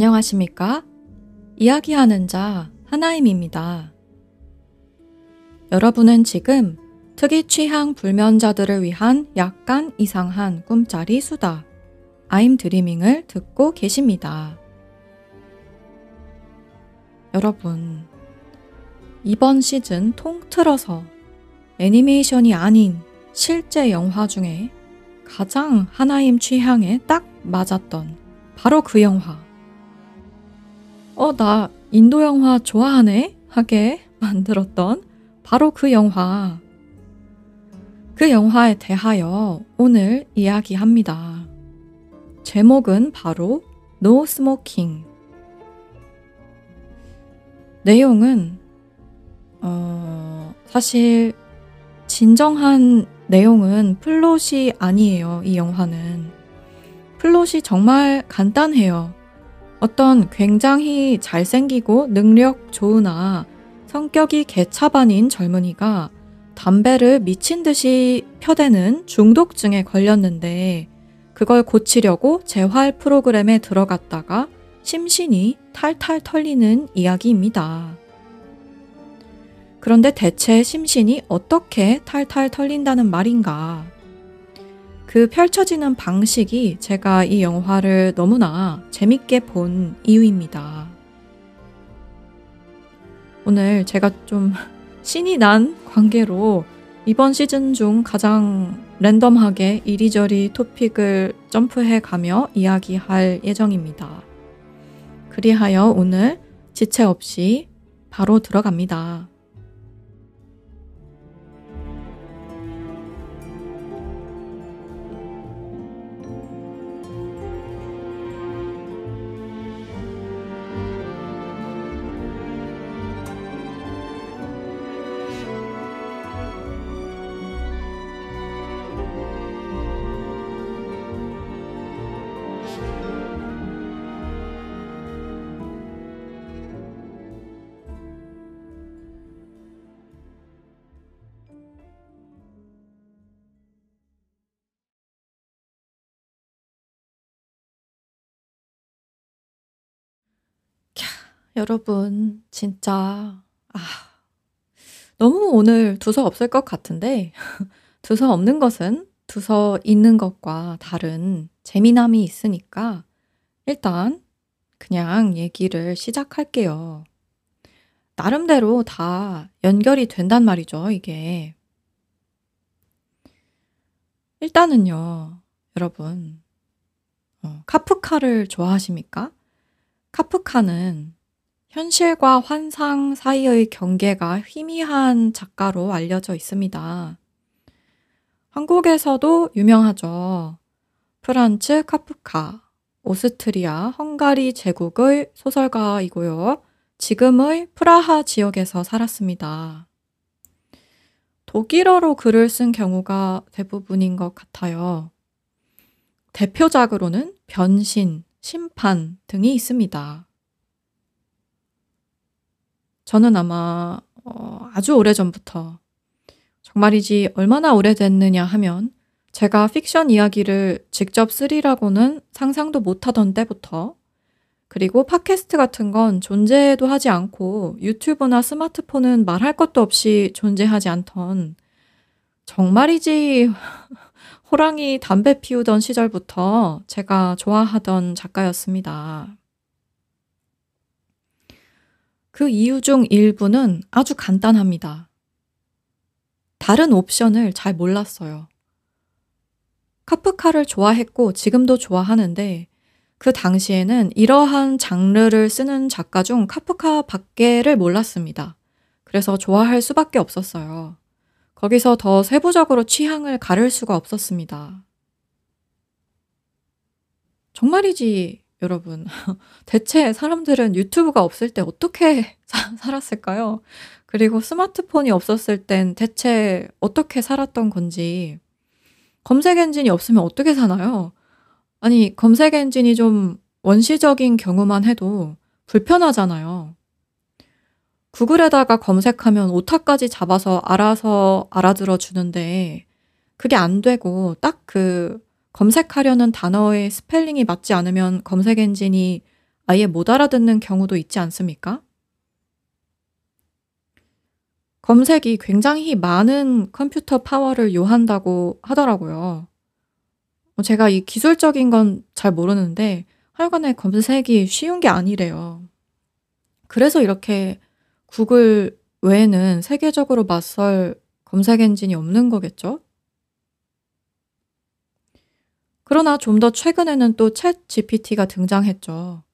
안녕하십니까? 이야기하는 자 하나임입니다. 여러분은 지금 특이 취향 불면자들을 위한 약간 이상한 꿈짜리 수다 아임 드리밍을 듣고 계십니다. 여러분, 이번 시즌 통틀어서 애니메이션이 아닌 실제 영화 중에 가장 하나임 취향에 딱 맞았던 바로 그 영화. 어, 나 인도 영화 좋아하네? 하게 만들었던 바로 그 영화. 그 영화에 대하여 오늘 이야기합니다. 제목은 바로 No Smoking. 내용은, 어, 사실, 진정한 내용은 플롯이 아니에요, 이 영화는. 플롯이 정말 간단해요. 어떤 굉장히 잘생기고 능력 좋으나 성격이 개차반인 젊은이가 담배를 미친 듯이 펴대는 중독증에 걸렸는데 그걸 고치려고 재활 프로그램에 들어갔다가 심신이 탈탈 털리는 이야기입니다. 그런데 대체 심신이 어떻게 탈탈 털린다는 말인가? 그 펼쳐지는 방식이 제가 이 영화를 너무나 재밌게 본 이유입니다. 오늘 제가 좀 신이 난 관계로 이번 시즌 중 가장 랜덤하게 이리저리 토픽을 점프해 가며 이야기할 예정입니다. 그리하여 오늘 지체 없이 바로 들어갑니다. 여러분, 진짜, 아, 너무 오늘 두서 없을 것 같은데, 두서 없는 것은 두서 있는 것과 다른 재미남이 있으니까, 일단, 그냥 얘기를 시작할게요. 나름대로 다 연결이 된단 말이죠, 이게. 일단은요, 여러분, 어, 카프카를 좋아하십니까? 카프카는 현실과 환상 사이의 경계가 희미한 작가로 알려져 있습니다. 한국에서도 유명하죠. 프란츠 카프카, 오스트리아, 헝가리 제국의 소설가이고요. 지금의 프라하 지역에서 살았습니다. 독일어로 글을 쓴 경우가 대부분인 것 같아요. 대표작으로는 변신, 심판 등이 있습니다. 저는 아마 어, 아주 오래전부터 정말이지 얼마나 오래됐느냐 하면 제가 픽션 이야기를 직접 쓰리라고는 상상도 못하던 때부터 그리고 팟캐스트 같은 건 존재도 하지 않고 유튜브나 스마트폰은 말할 것도 없이 존재하지 않던 정말이지 호랑이 담배 피우던 시절부터 제가 좋아하던 작가였습니다. 그 이유 중 일부는 아주 간단합니다. 다른 옵션을 잘 몰랐어요. 카프카를 좋아했고 지금도 좋아하는데 그 당시에는 이러한 장르를 쓰는 작가 중 카프카 밖에를 몰랐습니다. 그래서 좋아할 수밖에 없었어요. 거기서 더 세부적으로 취향을 가를 수가 없었습니다. 정말이지 여러분. 대체 사람들은 유튜브가 없을 때 어떻게 사, 살았을까요? 그리고 스마트폰이 없었을 땐 대체 어떻게 살았던 건지. 검색 엔진이 없으면 어떻게 사나요? 아니, 검색 엔진이 좀 원시적인 경우만 해도 불편하잖아요. 구글에다가 검색하면 오타까지 잡아서 알아서 알아들어 주는데 그게 안 되고 딱 그 검색하려는 단어의 스펠링이 맞지 않으면 검색 엔진이 아예 못 알아듣는 경우도 있지 않습니까? 검색이 굉장히 많은 컴퓨터 파워를 요한다고 하더라고요. 뭐 제가 이 기술적인 건 잘 모르는데 하여간에 검색이 쉬운 게 아니래요. 그래서 이렇게 구글 외에는 세계적으로 맞설 검색 엔진이 없는 거겠죠? 그러나 좀 더 최근에는 또 챗 GPT가 등장했죠.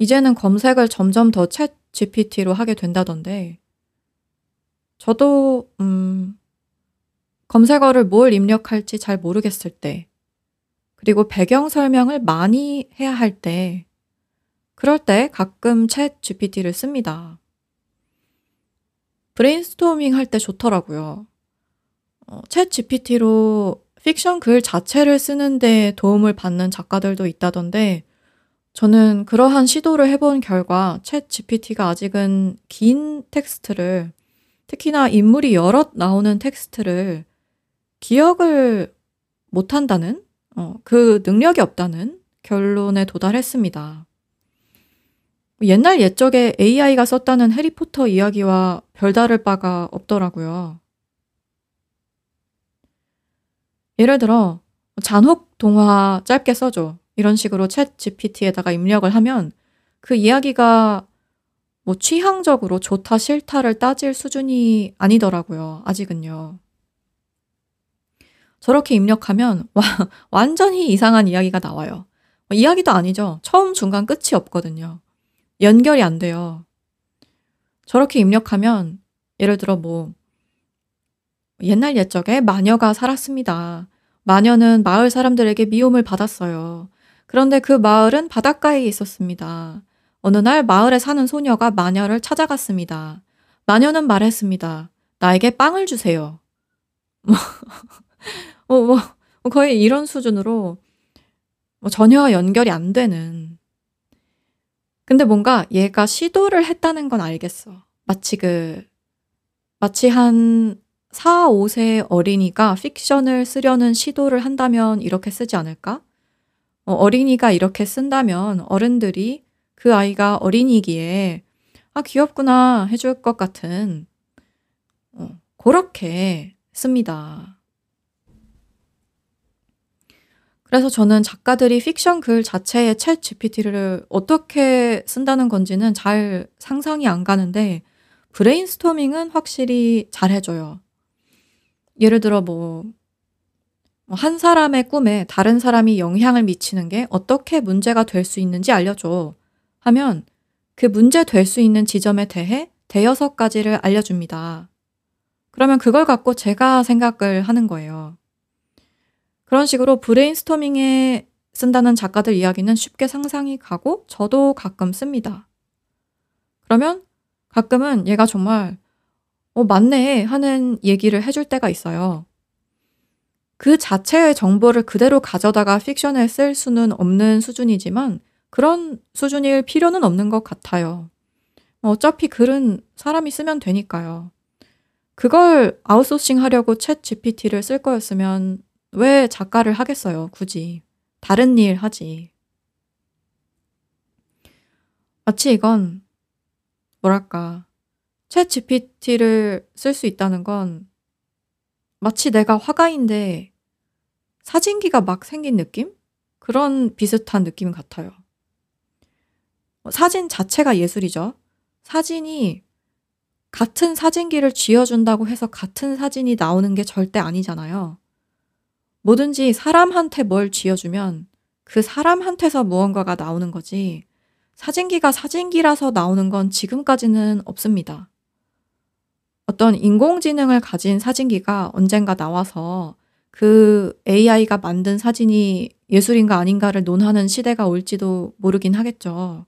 이제는 검색을 점점 더 챗 GPT로 하게 된다던데, 저도, 음, 검색어를 뭘 입력할지 잘 모르겠을 때, 그리고 배경 설명을 많이 해야 할 때, 그럴 때 가끔 챗 GPT를 씁니다. 브레인스토밍 할 때 좋더라고요. 어, 챗 GPT로 픽션 글 자체를 쓰는데 도움을 받는 작가들도 있다던데 저는 그러한 시도를 해본 결과 챗 GPT가 아직은 긴 텍스트를 특히나 인물이 여럿 나오는 텍스트를 기억을 못한다는 어, 그 능력이 없다는 결론에 도달했습니다. 옛날 옛적에 AI가 썼다는 해리포터 이야기와 별다를 바가 없더라고요. 예를 들어 잔혹 동화 짧게 써줘. 이런 식으로 챗 GPT에다가 입력을 하면 그 이야기가 뭐 취향적으로 좋다 싫다를 따질 수준이 아니더라고요. 아직은요. 저렇게 입력하면 와, 완전히 이상한 이야기가 나와요. 뭐 이야기도 아니죠. 처음, 중간, 끝이 없거든요. 연결이 안 돼요. 저렇게 입력하면 예를 들어 뭐 옛날 옛적에 마녀가 살았습니다. 마녀는 마을 사람들에게 미움을 받았어요. 그런데 그 마을은 바닷가에 있었습니다. 어느 날 마을에 사는 소녀가 마녀를 찾아갔습니다. 마녀는 말했습니다. 나에게 빵을 주세요. 뭐, 뭐, 뭐 거의 이런 수준으로 뭐 전혀 연결이 안 되는. 근데 뭔가 얘가 시도를 했다는 건 알겠어. 마치 그, 마치 한 4, 5세 어린이가 픽션을 쓰려는 시도를 한다면 이렇게 쓰지 않을까? 어, 어린이가 이렇게 쓴다면 어른들이 그 아이가 어린이기에 아, 귀엽구나 해줄 것 같은, 어, 그렇게 씁니다. 그래서 저는 작가들이 픽션 글 자체의 챗 GPT를 어떻게 쓴다는 건지는 잘 상상이 안 가는데, 브레인스토밍은 확실히 잘 해줘요. 예를 들어 뭐, 뭐한 사람의 꿈에 다른 사람이 영향을 미치는 게 어떻게 문제가 될 수 있는지 알려줘. 하면 그 문제 될 수 있는 지점에 대해 대여섯 가지를 알려줍니다. 그러면 그걸 갖고 제가 생각을 하는 거예요. 그런 식으로 브레인스토밍에 쓴다는 작가들 이야기는 쉽게 상상이 가고 저도 가끔 씁니다. 그러면 가끔은 얘가 정말 어, 맞네 하는 얘기를 해줄 때가 있어요. 그 자체의 정보를 그대로 가져다가 픽션에 쓸 수는 없는 수준이지만 그런 수준일 필요는 없는 것 같아요. 뭐 어차피 글은 사람이 쓰면 되니까요. 그걸 아웃소싱 하려고 챗 GPT를 쓸 거였으면 왜 작가를 하겠어요, 굳이. 다른 일 하지. 마치 이건, 뭐랄까, 챗 GPT를 쓸 수 있다는 건 마치 내가 화가인데 사진기가 막 생긴 느낌? 그런 비슷한 느낌 같아요. 사진 자체가 예술이죠. 사진이 같은 사진기를 쥐어준다고 해서 같은 사진이 나오는 게 절대 아니잖아요. 뭐든지 사람한테 뭘 쥐어주면 그 사람한테서 무언가가 나오는 거지, 사진기가 사진기라서 나오는 건 지금까지는 없습니다. 어떤 인공지능을 가진 사진기가 언젠가 나와서 그 AI가 만든 사진이 예술인가 아닌가를 논하는 시대가 올지도 모르긴 하겠죠.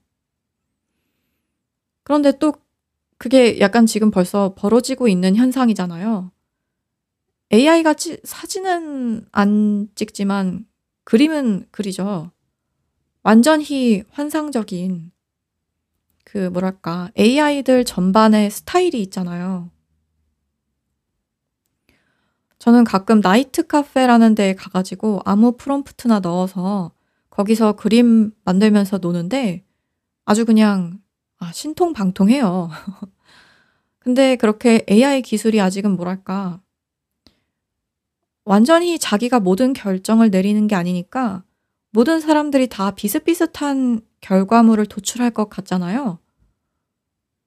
그런데 또 그게 약간 지금 벌써 벌어지고 있는 현상이잖아요. AI가 찌, 사진은 안 찍지만 그림은 그리죠. 완전히 환상적인 그 뭐랄까 AI들 전반의 스타일이 있잖아요. 저는 가끔 나이트 카페라는 데에 가 가지고 아무 프롬프트나 넣어서 거기서 그림 만들면서 노는데 아주 그냥 아 신통방통해요. 근데 그렇게 AI 기술이 아직은 뭐랄까 완전히 자기가 모든 결정을 내리는 게 아니니까 모든 사람들이 다 비슷비슷한 결과물을 도출할 것 같잖아요.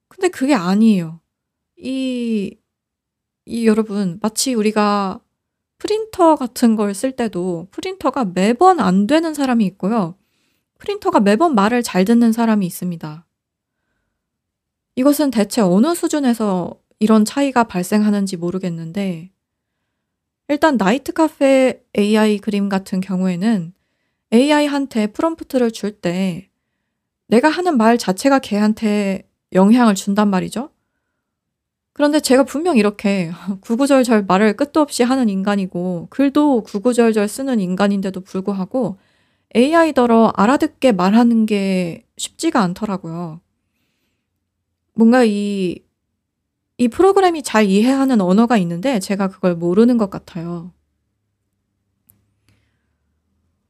근데 그게 아니에요. 이, 이 여러분, 마치 우리가 프린터 같은 걸 쓸 때도 프린터가 매번 안 되는 사람이 있고요. 프린터가 매번 말을 잘 듣는 사람이 있습니다. 이것은 대체 어느 수준에서 이런 차이가 발생하는지 모르겠는데, 일단 나이트 카페 AI 그림 같은 경우에는 AI한테 프롬프트를 줄 때 내가 하는 말 자체가 걔한테 영향을 준단 말이죠. 그런데 제가 분명 이렇게 구구절절 말을 끝도 없이 하는 인간이고 글도 구구절절 쓰는 인간인데도 불구하고 AI더러 알아듣게 말하는 게 쉽지가 않더라고요. 뭔가 이, 이 프로그램이 잘 이해하는 언어가 있는데 제가 그걸 모르는 것 같아요.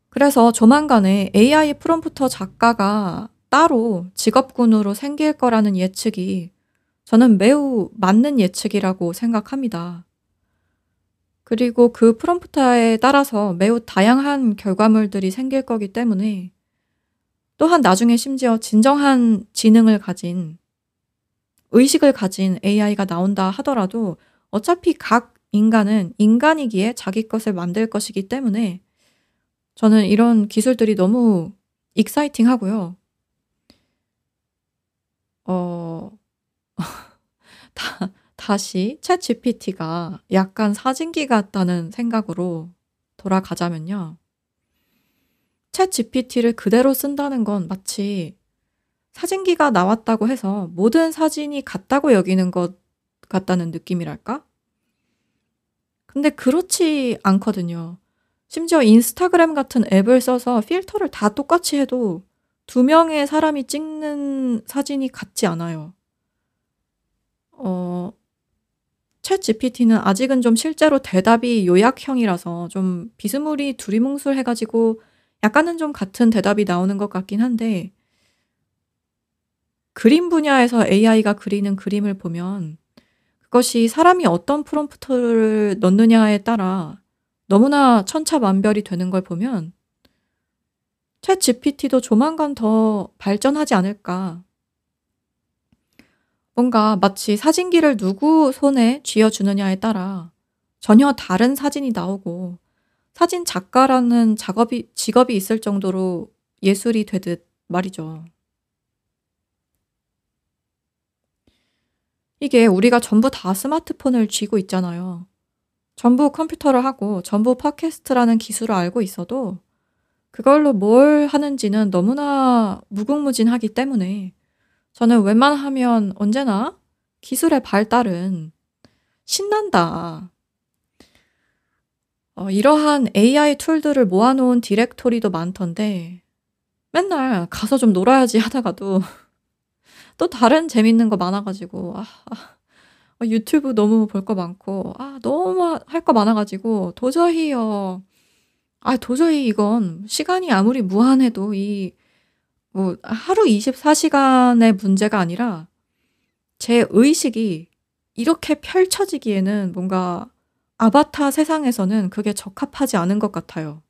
그래서 조만간에 AI 프롬프터 작가가 따로 직업군으로 생길 거라는 예측이 저는 매우 맞는 예측이라고 생각합니다. 그리고 그 프롬프터에 따라서 매우 다양한 결과물들이 생길 거기 때문에 또한 나중에 심지어 진정한 지능을 가진 의식을 가진 AI가 나온다 하더라도 어차피 각 인간은 인간이기에 자기 것을 만들 것이기 때문에 저는 이런 기술들이 너무 exciting 하고요. 어, 다, 다시 챗 GPT가 약간 사진기 같다는 생각으로 돌아가자면요. 챗 GPT를 그대로 쓴다는 건 마치 사진기가 나왔다고 해서 모든 사진이 같다고 여기는 것 같다는 느낌이랄까? 근데 그렇지 않거든요. 심지어 인스타그램 같은 앱을 써서 필터를 다 똑같이 해도 두 명의 사람이 찍는 사진이 같지 않아요. 어, 챗 GPT는 아직은 좀 실제로 대답이 요약형이라서 좀 비스무리 두리뭉술 해 가지고 약간은 좀 같은 대답이 나오는 것 같긴 한데 그림 분야에서 AI가 그리는 그림을 보면 그것이 사람이 어떤 프롬프트를 넣느냐에 따라 너무나 천차만별이 되는 걸 보면 챗 GPT도 조만간 더 발전하지 않을까. 뭔가 마치 사진기를 누구 손에 쥐어주느냐에 따라 전혀 다른 사진이 나오고 사진 작가라는 작업이, 직업이 있을 정도로 예술이 되듯 말이죠. 이게 우리가 전부 다 스마트폰을 쥐고 있잖아요. 전부 컴퓨터를 하고 전부 팟캐스트라는 기술을 알고 있어도 그걸로 뭘 하는지는 너무나 무궁무진하기 때문에 저는 웬만하면 언제나 기술의 발달은 신난다. 어, 이러한 AI 툴들을 모아놓은 디렉토리도 많던데 맨날 가서 좀 놀아야지 하다가도 또 다른 재밌는 거 많아가지고 아, 아 어, 유튜브 너무 볼 거 많고 아 너무 할 거 많아 가지고 도저히요. 아 도저히 이건 시간이 아무리 무한해도 이 뭐 하루 24 시간의 문제가 아니라 제 의식이 이렇게 펼쳐지기에는 뭔가 아바타 세상에서는 그게 적합하지 않은 것 같아요.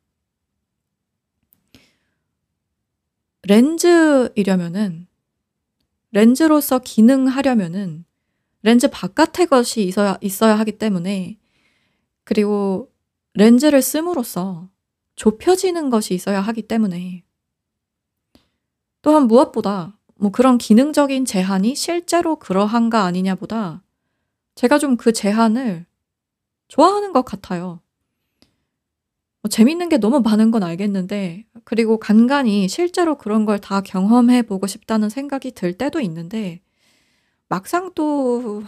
렌즈이려면은 렌즈로서 기능하려면은 렌즈 바깥의 것이 있어야, 있어야 하기 때문에 그리고 렌즈를 씀으로써 좁혀지는 것이 있어야 하기 때문에 또한 무엇보다 뭐 그런 기능적인 제한이 실제로 그러한가 아니냐보다 제가 좀 그 제한을 좋아하는 것 같아요. 뭐 재밌는 게 너무 많은 건 알겠는데, 그리고 간간히 실제로 그런 걸 다 경험해 보고 싶다는 생각이 들 때도 있는데, 막상 또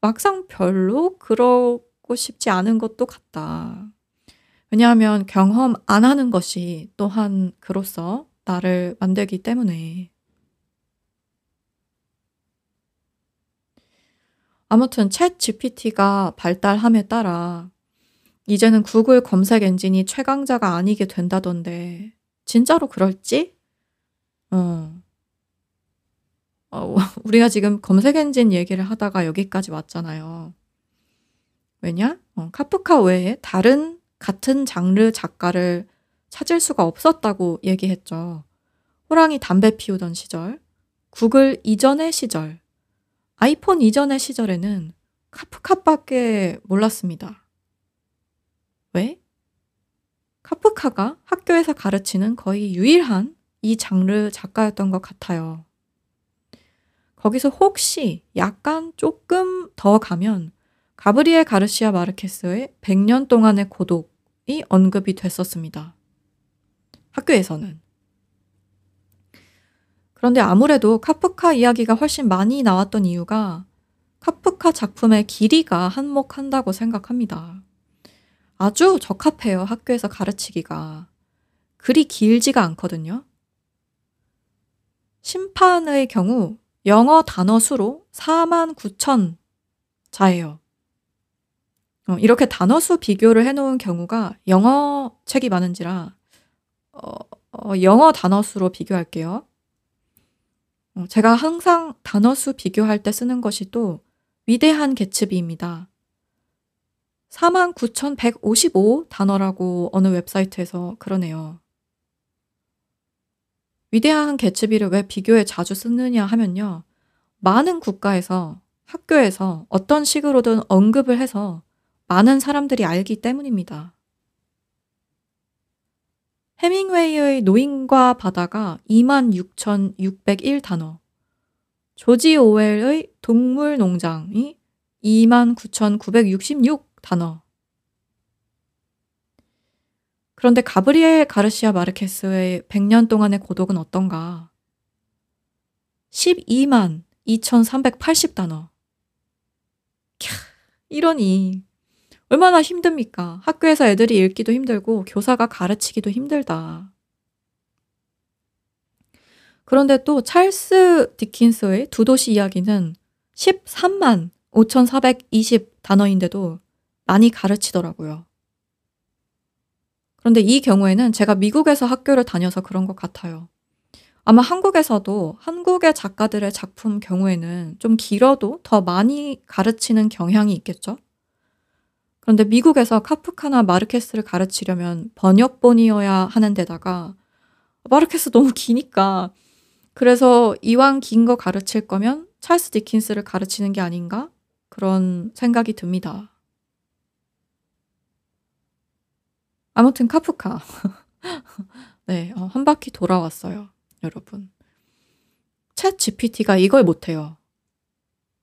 막상 별로 그러고 싶지 않은 것도 같다. 왜냐하면 경험 안 하는 것이 또한 그로서 나를 만들기 때문에. 아무튼 챗 GPT가 발달함에 따라 이제는 구글 검색 엔진이 최강자가 아니게 된다던데 진짜로 그럴지? 어. 어, 우리가 지금 검색 엔진 얘기를 하다가 여기까지 왔잖아요. 왜냐? 어, 카프카 외에 다른 같은 장르 작가를 찾을 수가 없었다고 얘기했죠. 호랑이 담배 피우던 시절, 구글 이전의 시절, 아이폰 이전의 시절에는 카프카밖에 몰랐습니다. 왜? 카프카가 학교에서 가르치는 거의 유일한 이 장르 작가였던 것 같아요. 거기서 혹시 약간 조금 더 가면 가브리엘 가르시아 마르케스의 100년 동안의 고독이 언급이 됐었습니다. 학교에서는. 그런데 아무래도 카프카 이야기가 훨씬 많이 나왔던 이유가 카프카 작품의 길이가 한몫한다고 생각합니다. 아주 적합해요, 학교에서 가르치기가. 글이 길지가 않거든요. 심판의 경우 영어 단어 수로 4만 9천 자예요. 어, 이렇게 단어 수 비교를 해놓은 경우가 영어 책이 많은지라 어, 어, 영어 단어 수로 비교할게요. 어, 제가 항상 단어 수 비교할 때 쓰는 것이 또 위대한 개츠비입니다. 49,155 단어라고 어느 웹사이트에서 그러네요. 위대한 개츠비를 왜 비교에 자주 쓰느냐 하면요. 많은 국가에서 학교에서 어떤 식으로든 언급을 해서 많은 사람들이 알기 때문입니다. 해밍웨이의 노인과 바다가 26,601 단어, 조지 오웰의 동물 농장이 29,966 단어, 그런데 가브리엘 가르시아 마르케스의 100년 동안의 고독은 어떤가? 12만 2380단어. 캬, 이러니. 얼마나 힘듭니까? 학교에서 애들이 읽기도 힘들고 교사가 가르치기도 힘들다. 그런데 또 찰스 디킨스의 두 도시 이야기는 13만 5420 단어인데도 많이 가르치더라고요. 그런데 이 경우에는 제가 미국에서 학교를 다녀서 그런 것 같아요. 아마 한국에서도 한국의 작가들의 작품 경우에는 좀 길어도 더 많이 가르치는 경향이 있겠죠? 그런데 미국에서 카프카나 마르케스를 가르치려면 번역본이어야 하는 데다가 마르케스 너무 기니까 그래서 이왕 긴 거 가르칠 거면 찰스 디킨스를 가르치는 게 아닌가? 그런 생각이 듭니다. 아무튼 카프카. 네, 어, 한 바퀴 돌아왔어요, 여러분. 챗 GPT가 이걸 못해요.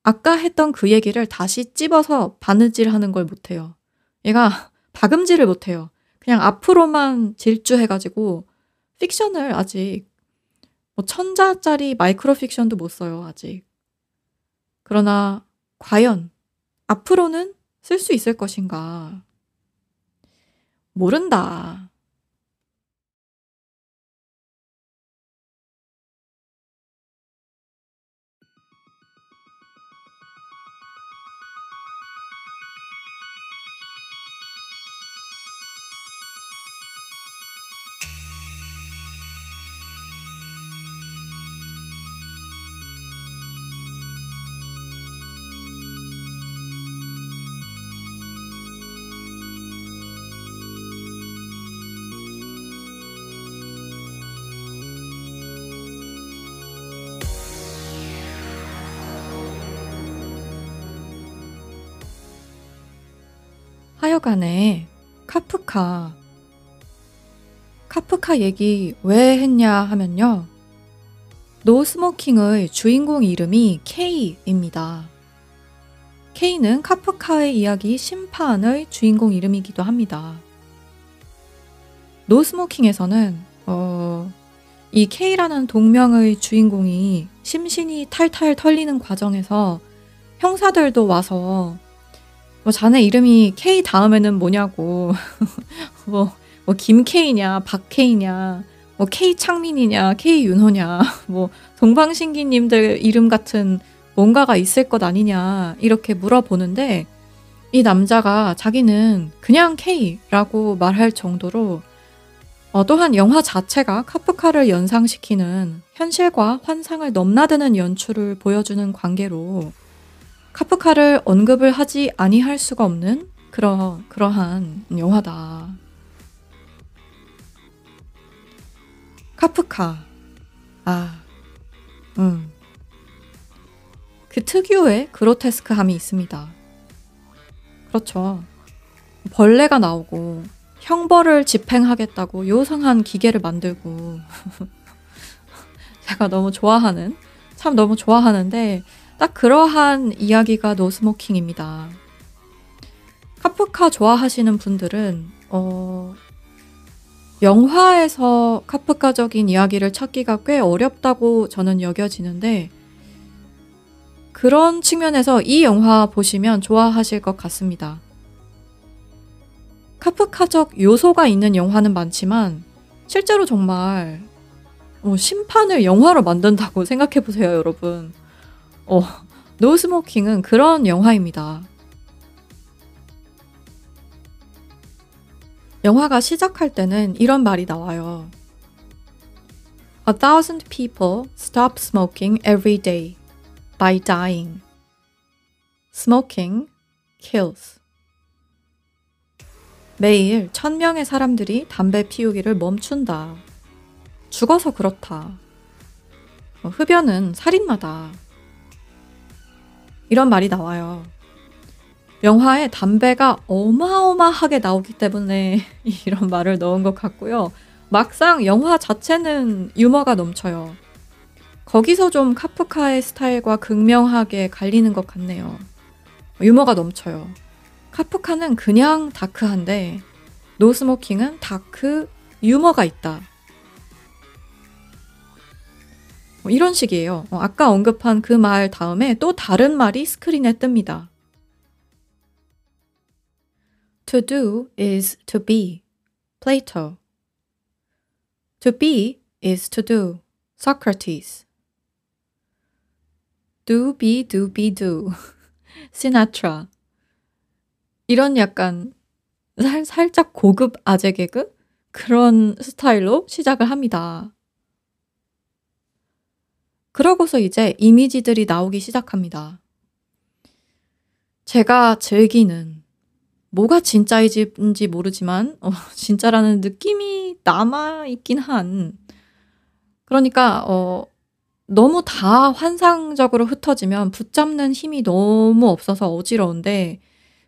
아까 했던 그 얘기를 다시 찝어서 바느질 하는 걸 못해요. 얘가 박음질을 못해요. 그냥 앞으로만 질주해가지고 픽션을 아직 뭐 천자짜리 마이크로 픽션도 못 써요, 아직. 그러나 과연 앞으로는 쓸 수 있을 것인가? 모른다. 하여간에 카프카 카프카 얘기 왜 했냐 하면요. 노스모킹의 주인공 이름이 K입니다. K는 카프카의 이야기 심판의 주인공 이름이기도 합니다. 노스모킹에서는 어, 이 K라는 동명의 주인공이 심신이 탈탈 털리는 과정에서 형사들도 와서 뭐 자네 이름이 K 다음에는 뭐냐고. 뭐, 뭐 김K냐 박K냐 뭐 K창민이냐 K윤호냐 뭐 동방신기님들 이름 같은 뭔가가 있을 것 아니냐 이렇게 물어보는데 이 남자가 자기는 그냥 K라고 말할 정도로 어, 또한 영화 자체가 카프카를 연상시키는 현실과 환상을 넘나드는 연출을 보여주는 관계로 카프카를 언급을 하지 아니할 수가 없는 그러, 그러한 영화다. 카프카. 아, 음. 그 특유의 그로테스크함이 있습니다. 그렇죠. 벌레가 나오고 형벌을 집행하겠다고 요상한 기계를 만들고 제가 너무 좋아하는 참 너무 좋아하는데 딱 그러한 이야기가 노스모킹입니다. 카프카 좋아하시는 분들은 어 영화에서 카프카적인 이야기를 찾기가 꽤 어렵다고 저는 여겨지는데 그런 측면에서 이 영화 보시면 좋아하실 것 같습니다. 카프카적 요소가 있는 영화는 많지만 실제로 정말 어, 심판을 영화로 만든다고 생각해 보세요, 여러분. 어, 노스모킹은 그런 영화입니다. 영화가 시작할 때는 이런 말이 나와요. A thousand people stop smoking every day by dying. Smoking kills. 매일 천 명의 사람들이 담배 피우기를 멈춘다. 죽어서 그렇다. 어, 흡연은 살인마다. 이런 말이 나와요. 영화에 담배가 어마어마하게 나오기 때문에 이런 말을 넣은 것 같고요. 막상 영화 자체는 유머가 넘쳐요. 거기서 좀 카프카의 스타일과 극명하게 갈리는 것 같네요. 유머가 넘쳐요. 카프카는 그냥 다크한데 노스모킹은 다크 유머가 있다. 뭐 이런 식이에요. 어, 아까 언급한 그 말 다음에 또 다른 말이 스크린에 뜹니다. To do is to be. Plato. To be is to do. Socrates. Do be do be do. Sinatra. 이런 약간 살, 살짝 고급 아재 개그 그런 스타일로 시작을 합니다. 그러고서 이제 이미지들이 나오기 시작합니다. 제가 즐기는 뭐가 진짜인지 모르지만 어, 진짜라는 느낌이 남아 있긴 한 그러니까 어, 너무 다 환상적으로 흩어지면 붙잡는 힘이 너무 없어서 어지러운데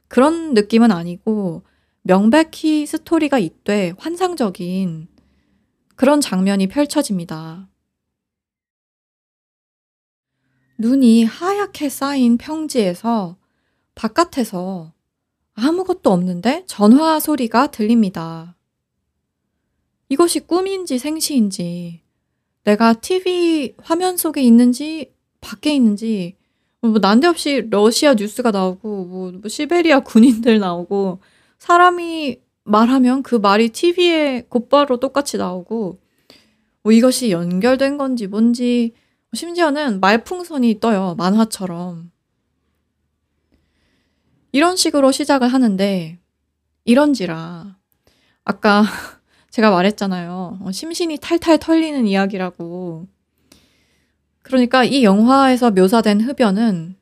그런 느낌은 아니고 명백히 스토리가 있되 환상적인 그런 장면이 펼쳐집니다. 눈이 하얗게 쌓인 평지에서 바깥에서 아무것도 없는데 전화 소리가 들립니다. 이것이 꿈인지 생시인지, 내가 TV 화면 속에 있는지 밖에 있는지, 뭐 난데없이 러시아 뉴스가 나오고, 뭐, 뭐 시베리아 군인들 나오고, 사람이 말하면 그 말이 TV에 곧바로 똑같이 나오고, 뭐 이것이 연결된 건지 뭔지 심지어는 말풍선이 떠요. 만화처럼. 이런 식으로 시작을 하는데 이런지라 아까 제가 말했잖아요. 어, 심신이 탈탈 털리는 이야기라고. 그러니까 이 영화에서 묘사된 흡연은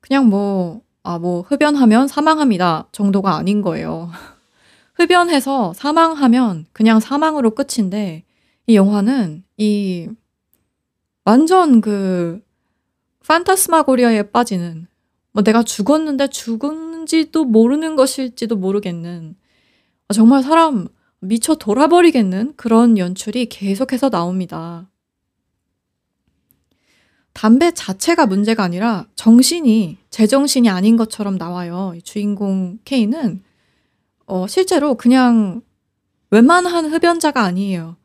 그냥 뭐, 아, 뭐, 흡연하면 사망합니다 정도가 아닌 거예요. 흡연해서 사망하면 그냥 사망으로 끝인데 이 영화는 이 완전 그 판타스마고리아에 빠지는 뭐 내가 죽었는데 죽은지도 모르는 것일지도 모르겠는 아, 정말 사람 미쳐 돌아버리겠는 그런 연출이 계속해서 나옵니다. 담배 자체가 문제가 아니라 정신이 제정신이 아닌 것처럼 나와요. 주인공 K는 어, 실제로 그냥 웬만한 흡연자가 아니에요.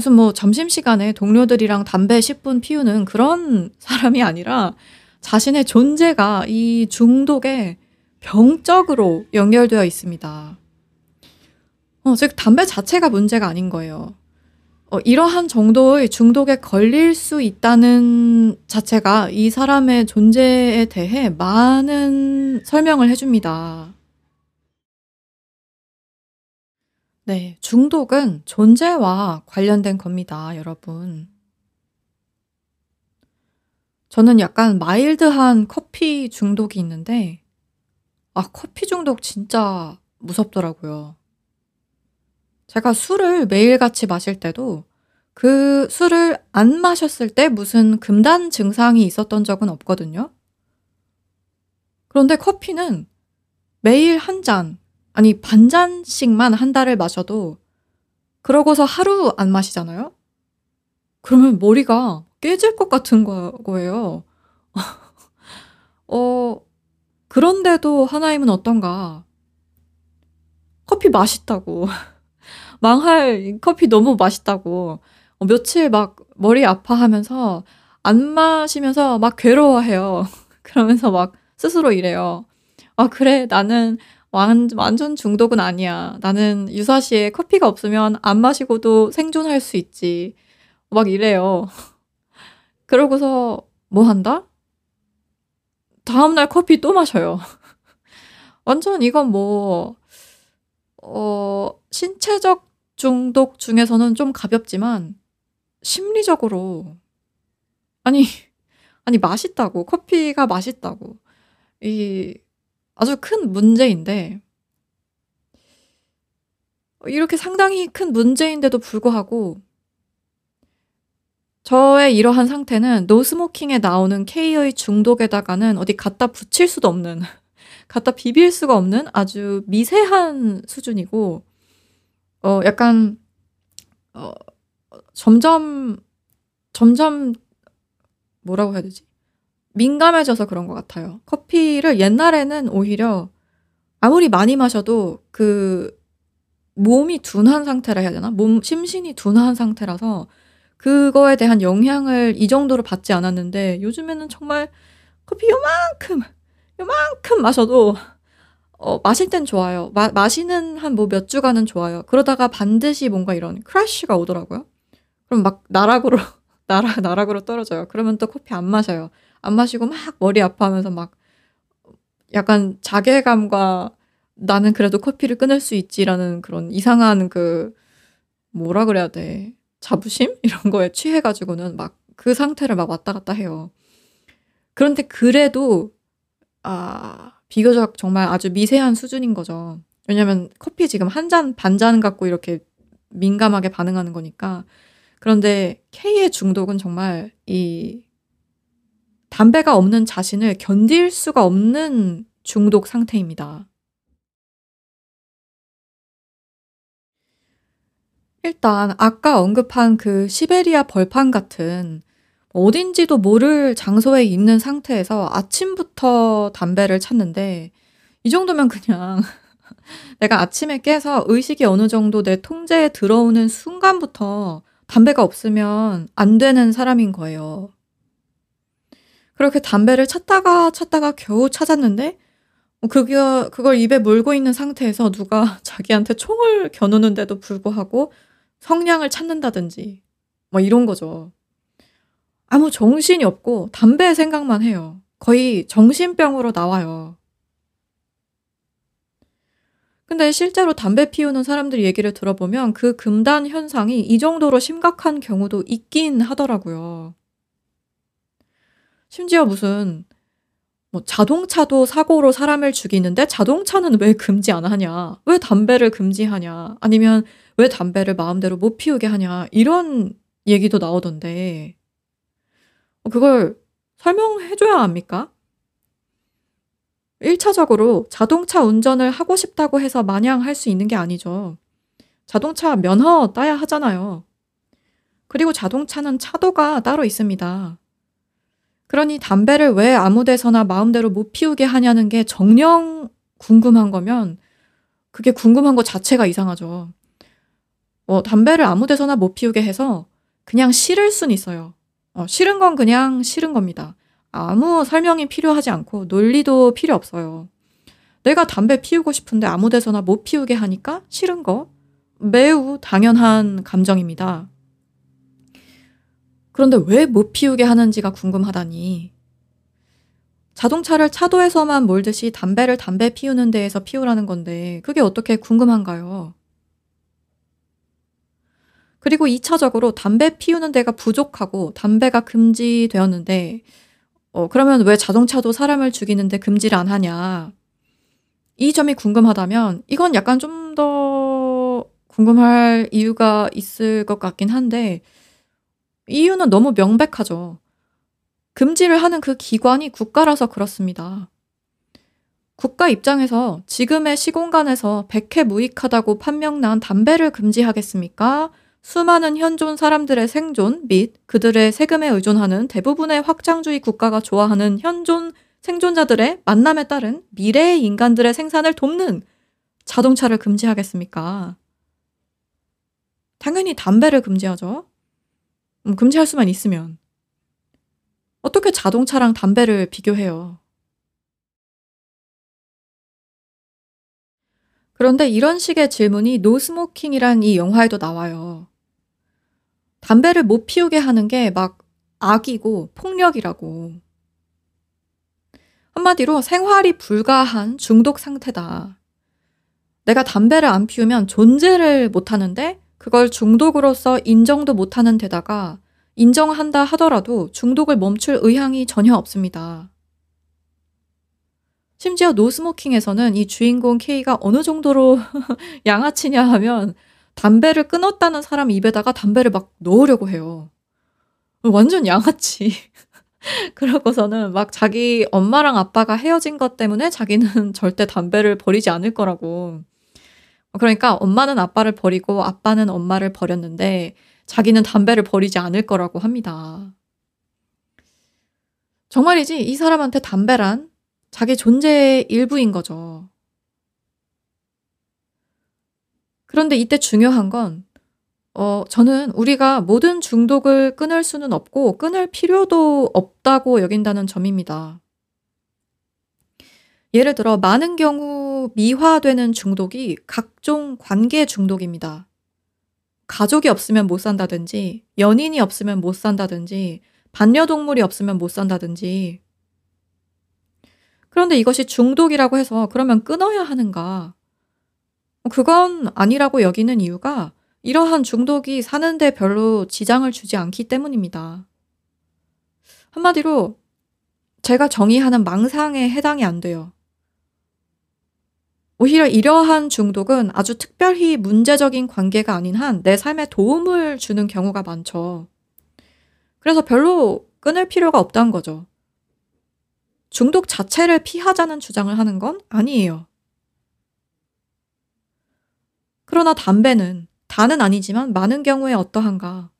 무슨 뭐 점심시간에 동료들이랑 담배 10분 피우는 그런 사람이 아니라 자신의 존재가 이 중독에 병적으로 연결되어 있습니다. 어, 즉, 담배 자체가 문제가 아닌 거예요. 어, 이러한 정도의 중독에 걸릴 수 있다는 자체가 이 사람의 존재에 대해 많은 설명을 해줍니다. 네. 중독은 존재와 관련된 겁니다, 여러분. 저는 약간 마일드한 커피 중독이 있는데 아 커피 중독 진짜 무섭더라고요. 제가 술을 매일같이 마실 때도 그 술을 안 마셨을 때 무슨 금단 증상이 있었던 적은 없거든요. 그런데 커피는 매일 한 잔, 아니 반 잔씩만 한 달을 마셔도 그러고서 하루 안 마시잖아요? 그러면 머리가 깨질 것 같은 거, 거예요. 어, 그런데도 하나님은 어떤가? 커피 맛있다고. 망할 커피 너무 맛있다고. 어, 며칠 막 머리 아파하면서 안 마시면서 막 괴로워해요. 그러면서 막 스스로 이래요. 아, 그래. 나는 완, 완전 중독은 아니야. 나는 유사시에 커피가 없으면 안 마시고도 생존할 수 있지. 막 이래요. 그러고서 뭐 한다? 다음날 커피 또 마셔요. 완전 이건 뭐, 어, 신체적 중독 중에서는 좀 가볍지만, 심리적으로, 아니, 아니, 맛있다고. 커피가 맛있다고. 이, 아주 큰 문제인데, 이렇게 상당히 큰 문제인데도 불구하고, 저의 이러한 상태는 노스모킹에 나오는 K의 중독에다가는 어디 갖다 붙일 수도 없는, 갖다 비빌 수가 없는 아주 미세한 수준이고, 어, 약간, 어, 점점, 점점, 뭐라고 해야 되지? 민감해져서 그런 것 같아요. 커피를 옛날에는 오히려 아무리 많이 마셔도 그 몸이 둔한 상태라 해야 되나? 몸, 심신이 둔한 상태라서 그거에 대한 영향을 이 정도로 받지 않았는데 요즘에는 정말 커피 요만큼, 요만큼 마셔도 어, 마실 땐 좋아요. 마, 마시는 한 뭐 몇 주간은 좋아요. 그러다가 반드시 뭔가 이런 크래쉬가 오더라고요. 그럼 막 나락으로, 나락, 나락으로 떨어져요. 그러면 또 커피 안 마셔요. 안 마시고 막 머리 아파하면서 막 약간 자괴감과 나는 그래도 커피를 끊을 수 있지라는 그런 이상한 그 뭐라 그래야 돼. 자부심? 이런 거에 취해가지고는 막 그 상태를 막 왔다 갔다 해요. 그런데 그래도, 아, 비교적 정말 아주 미세한 수준인 거죠. 왜냐면 커피 지금 한 잔, 반 잔 갖고 이렇게 민감하게 반응하는 거니까. 그런데 K의 중독은 정말 이 담배가 없는 자신을 견딜 수가 없는 중독 상태입니다. 일단 아까 언급한 그 시베리아 벌판 같은 어딘지도 모를 장소에 있는 상태에서 아침부터 담배를 찾는데 이 정도면 그냥 내가 아침에 깨서 의식이 어느 정도 내 통제에 들어오는 순간부터 담배가 없으면 안 되는 사람인 거예요. 그렇게 담배를 찾다가 찾다가 겨우 찾았는데 어 그거 그걸 입에 물고 있는 상태에서 누가 자기한테 총을 겨누는데도 불구하고 성냥을 찾는다든지 뭐 이런 거죠. 아무 정신이 없고 담배 생각만 해요. 거의 정신병으로 나와요. 근데 실제로 담배 피우는 사람들 얘기를 들어보면 그 금단 현상이 이 정도로 심각한 경우도 있긴 하더라고요. 심지어 무슨 뭐 자동차도 사고로 사람을 죽이는데 자동차는 왜 금지 안 하냐? 왜 담배를 금지하냐? 아니면 왜 담배를 마음대로 못 피우게 하냐? 이런 얘기도 나오던데. 어, 그걸 설명해 줘야 합니까? 1차적으로 자동차 운전을 하고 싶다고 해서 마냥 할 수 있는 게 아니죠. 자동차 면허 따야 하잖아요. 그리고 자동차는 차도가 따로 있습니다. 그러니 담배를 왜 아무 데서나 마음대로 못 피우게 하냐는 게 정녕 궁금한 거면 그게 궁금한 것 자체가 이상하죠. 어, 담배를 아무 데서나 못 피우게 해서 그냥 싫을 순 있어요. 어, 싫은 건 그냥 싫은 겁니다. 아무 설명이 필요하지 않고 논리도 필요 없어요. 내가 담배 피우고 싶은데 아무 데서나 못 피우게 하니까 싫은 거 매우 당연한 감정입니다. 그런데 왜 못 피우게 하는지가 궁금하다니. 자동차를 차도에서만 몰듯이 담배를 담배 피우는 데에서 피우라는 건데 그게 어떻게 궁금한가요? 그리고 2차적으로 담배 피우는 데가 부족하고 담배가 금지되었는데 어 그러면 왜 자동차도 사람을 죽이는데 금지를 안 하냐. 이 점이 궁금하다면 이건 약간 좀 더 궁금할 이유가 있을 것 같긴 한데 이유는 너무 명백하죠. 금지를 하는 그 기관이 국가라서 그렇습니다. 국가 입장에서 지금의 시공간에서 백해 무익하다고 판명난 담배를 금지하겠습니까? 수많은 현존 사람들의 생존 및 그들의 세금에 의존하는 대부분의 확장주의 국가가 좋아하는 현존 생존자들의 만남에 따른 미래의 인간들의 생산을 돕는 자동차를 금지하겠습니까? 당연히 담배를 금지하죠. 음, 금지할 수만 있으면. 어떻게 자동차랑 담배를 비교해요? 그런데 이런 식의 질문이 노스모킹이란 이 영화에도 나와요. 담배를 못 피우게 하는 게 막 악이고 폭력이라고. 한마디로 생활이 불가한 중독 상태다. 내가 담배를 안 피우면 존재를 못 하는데 그걸 중독으로서 인정도 못 하는 데다가 인정한다 하더라도 중독을 멈출 의향이 전혀 없습니다. 심지어 노스모킹에서는 이 주인공 K가 어느 정도로 양아치냐 하면 담배를 끊었다는 사람 입에다가 담배를 막 넣으려고 해요. 완전 양아치. 그러고서는 막 자기 엄마랑 아빠가 헤어진 것 때문에 자기는 절대 담배를 버리지 않을 거라고. 그러니까 엄마는 아빠를 버리고 아빠는 엄마를 버렸는데 자기는 담배를 버리지 않을 거라고 합니다. 정말이지 이 사람한테 담배란 자기 존재의 일부인 거죠. 그런데 이때 중요한 건 어 저는 우리가 모든 중독을 끊을 수는 없고 끊을 필요도 없다고 여긴다는 점입니다. 예를 들어 많은 경우 미화되는 중독이 각종 관계 중독입니다. 가족이 없으면 못 산다든지 연인이 없으면 못 산다든지 반려동물이 없으면 못 산다든지 그런데 이것이 중독이라고 해서 그러면 끊어야 하는가? 그건 아니라고 여기는 이유가 이러한 중독이 사는데 별로 지장을 주지 않기 때문입니다. 한마디로 제가 정의하는 망상에 해당이 안 돼요. 오히려 이러한 중독은 아주 특별히 문제적인 관계가 아닌 한 내 삶에 도움을 주는 경우가 많죠. 그래서 별로 끊을 필요가 없다는 거죠. 중독 자체를 피하자는 주장을 하는 건 아니에요. 그러나 담배는 다는 아니지만 많은 경우에 어떠한가.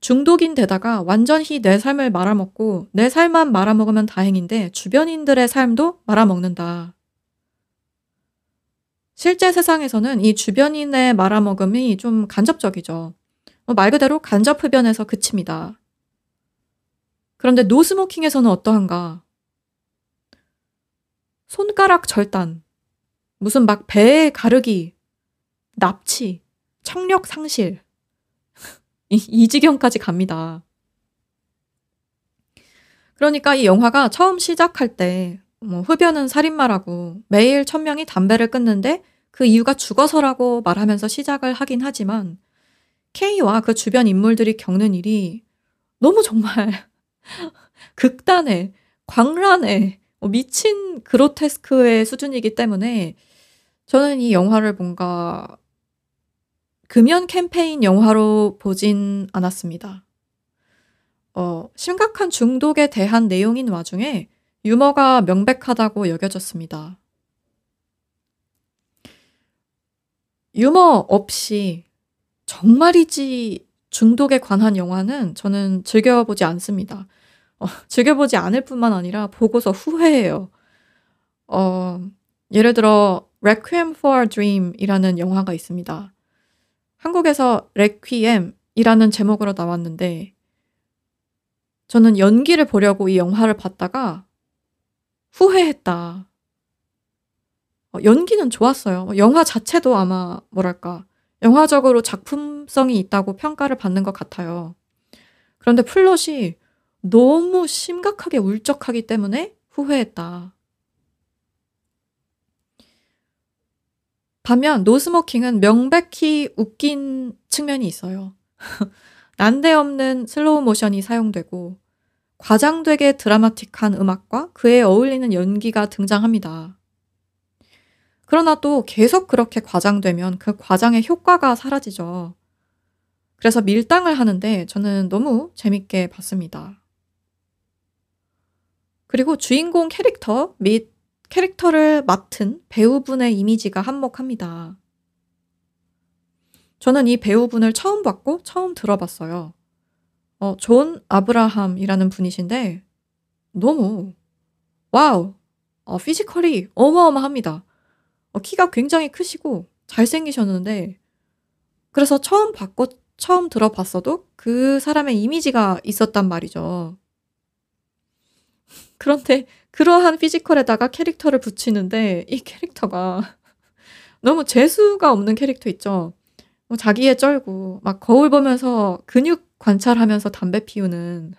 중독인 데다가 완전히 내 삶을 말아먹고 내 삶만 말아먹으면 다행인데 주변인들의 삶도 말아먹는다. 실제 세상에서는 이 주변인의 말아먹음이 좀 간접적이죠. 뭐말 그대로 간접 흡연에서 그칩니다. 그런데 노스모킹에서는 어떠한가? 손가락 절단, 무슨 막배 가르기, 납치, 청력 상실. 이, 이 지경까지 갑니다. 그러니까 이 영화가 처음 시작할 때, 뭐, 흡연은 살인마라고 매일 천명이 담배를 끊는데 그 이유가 죽어서라고 말하면서 시작을 하긴 하지만, K와 그 주변 인물들이 겪는 일이 너무 정말 극단의, 광란의, 뭐 미친 그로테스크의 수준이기 때문에 저는 이 영화를 뭔가 금연 캠페인 영화로 보진 않았습니다. 어, 심각한 중독에 대한 내용인 와중에 유머가 명백하다고 여겨졌습니다. 유머 없이 정말이지 중독에 관한 영화는 저는 즐겨보지 않습니다. 어, 즐겨보지 않을 뿐만 아니라 보고서 후회해요. 어, 예를 들어 Requiem for a Dream이라는 영화가 있습니다. 한국에서 레퀴엠이라는 제목으로 나왔는데 저는 연기를 보려고 이 영화를 봤다가 후회했다. 어, 연기는 좋았어요. 영화 자체도 아마 뭐랄까 영화적으로 작품성이 있다고 평가를 받는 것 같아요. 그런데 플롯이 너무 심각하게 울적하기 때문에 후회했다. 반면 No Smoking은 명백히 웃긴 측면이 있어요. 난데없는 슬로우 모션이 사용되고 과장되게 드라마틱한 음악과 그에 어울리는 연기가 등장합니다. 그러나 또 계속 그렇게 과장되면 그 과장의 효과가 사라지죠. 그래서 밀당을 하는데 저는 너무 재밌게 봤습니다. 그리고 주인공 캐릭터 및 캐릭터를 맡은 배우분의 이미지가 한몫합니다. 저는 이 배우분을 처음 봤고 처음 들어봤어요. 어, 존 아브라함이라는 분이신데 너무 wow 어, physical이 어마어마합니다. 어, 키가 굉장히 크시고 잘생기셨는데 그래서 처음 봤고 처음 들어봤어도 그 사람의 이미지가 있었단 말이죠. 그런데 그러한 physical에다가 캐릭터를 붙이는데 이 캐릭터가 너무 재수가 없는 캐릭터 있죠. 뭐 자기애 쩔고 막 거울 보면서 근육 관찰하면서 담배 피우는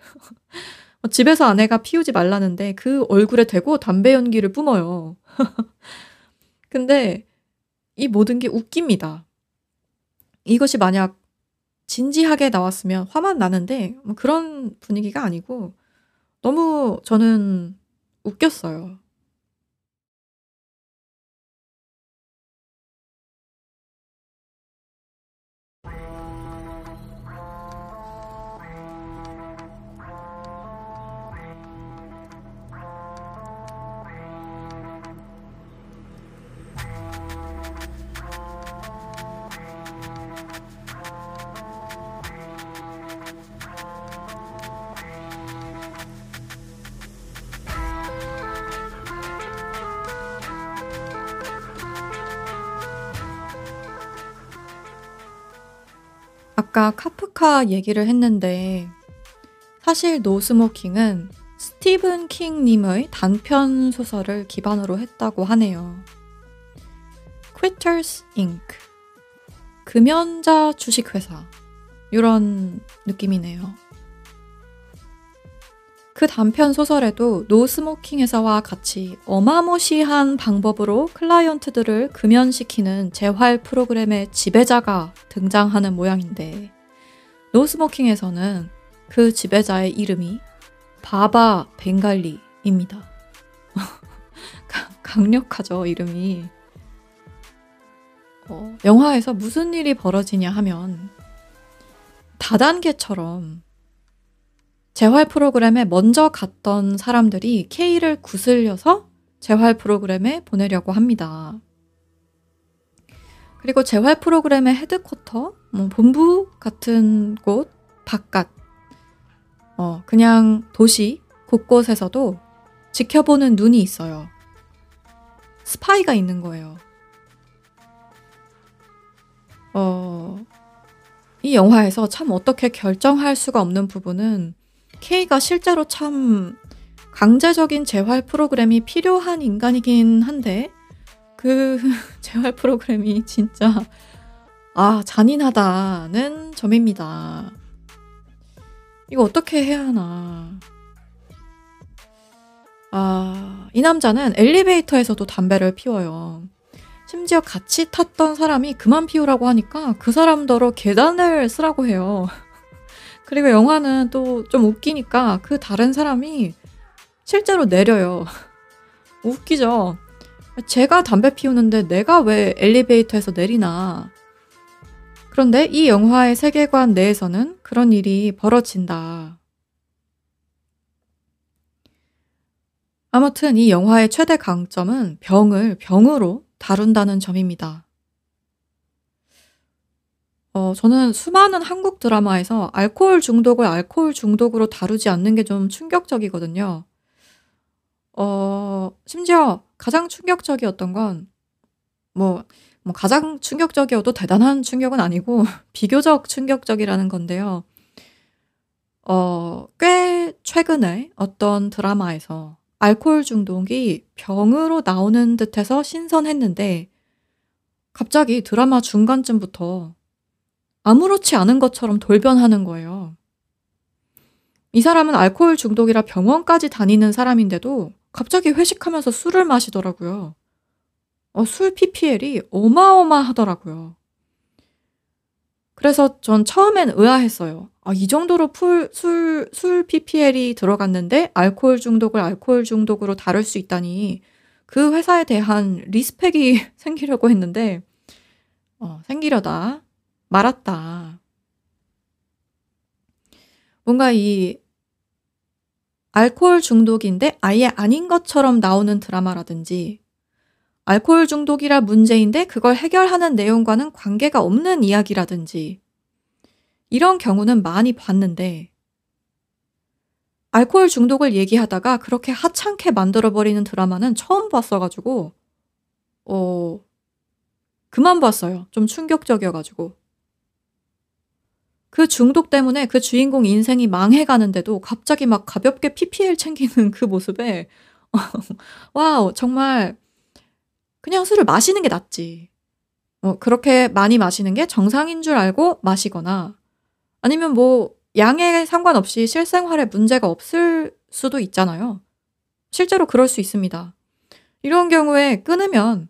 뭐 집에서 아내가 피우지 말라는데 그 얼굴에 대고 담배 연기를 뿜어요. 근데 이 모든 게 웃깁니다. 이것이 만약 진지하게 나왔으면 화만 나는데 뭐 그런 분위기가 아니고 너무 저는 웃겼어요. 아까 카프카 얘기를 했는데 사실 No Smoking은 스티븐 킹님의 단편 소설을 기반으로 했다고 하네요. Quitters Inc. 금연자 주식회사 이런 느낌이네요. 그 단편 소설에도 No Smoking 회사와 같이 어마무시한 방법으로 클라이언트들을 금연시키는 재활 프로그램의 지배자가 등장하는 모양인데 노스모킹에서는 그 지배자의 이름이 바바 벵갈리입니다. 강력하죠, 이름이. 어, 영화에서 무슨 일이 벌어지냐 하면 다단계처럼 재활 프로그램에 먼저 갔던 사람들이 K를 구슬려서 재활 프로그램에 보내려고 합니다. 그리고 재활 프로그램의 헤드쿼터, 뭐 본부 같은 곳 바깥, 어, 그냥 도시 곳곳에서도 지켜보는 눈이 있어요. 스파이가 있는 거예요. 어, 이 영화에서 참 어떻게 결정할 수가 없는 부분은 K가 실제로 참 강제적인 재활 프로그램이 필요한 인간이긴 한데 그 재활 프로그램이 진짜 아 잔인하다는 점입니다. 이거 어떻게 해야 하나. 아, 이 남자는 엘리베이터에서도 담배를 피워요. 심지어 같이 탔던 사람이 그만 피우라고 하니까 그 사람더러 계단을 쓰라고 해요. 그리고 영화는 또 좀 웃기니까 그 다른 사람이 실제로 내려요. 웃기죠? 제가 담배 피우는데 내가 왜 엘리베이터에서 내리나. 그런데 이 영화의 세계관 내에서는 그런 일이 벌어진다. 아무튼 이 영화의 최대 강점은 병을 병으로 다룬다는 점입니다. 어 저는 수많은 한국 드라마에서 알코올 중독을 알코올 중독으로 다루지 않는 게 좀 충격적이거든요. 어 심지어 가장 충격적이었던 건 뭐 뭐 가장 충격적이어도 대단한 충격은 아니고 비교적 충격적이라는 건데요. 어 꽤 최근에 어떤 드라마에서 알코올 중독이 병으로 나오는 듯해서 신선했는데 갑자기 드라마 중간쯤부터 아무렇지 않은 것처럼 돌변하는 거예요. 이 사람은 알코올 중독이라 병원까지 다니는 사람인데도 갑자기 회식하면서 술을 마시더라고요. 어, 술 PPL이 어마어마하더라고요. 그래서 전 처음엔 의아했어요. 아, 이 정도로 풀, 술, 술 PPL이 들어갔는데 알코올 중독을 알코올 중독으로 다룰 수 있다니 그 회사에 대한 respect이 생기려고 했는데 어, 생기려다 말았다. 뭔가 이 알코올 중독인데 아예 아닌 것처럼 나오는 드라마라든지 알코올 중독이라 문제인데 그걸 해결하는 내용과는 관계가 없는 이야기라든지 이런 경우는 많이 봤는데 알코올 중독을 얘기하다가 그렇게 하찮게 만들어버리는 드라마는 처음 봤어가지고 어 그만 봤어요. 좀 충격적이어가지고 그 중독 때문에 그 주인공 인생이 망해가는데도 갑자기 막 가볍게 PPL 챙기는 그 모습에 와우 정말 그냥 술을 마시는 게 낫지. 어, 그렇게 많이 마시는 게 정상인 줄 알고 마시거나 아니면 뭐 양에 상관없이 실생활에 문제가 없을 수도 있잖아요. 실제로 그럴 수 있습니다. 이런 경우에 끊으면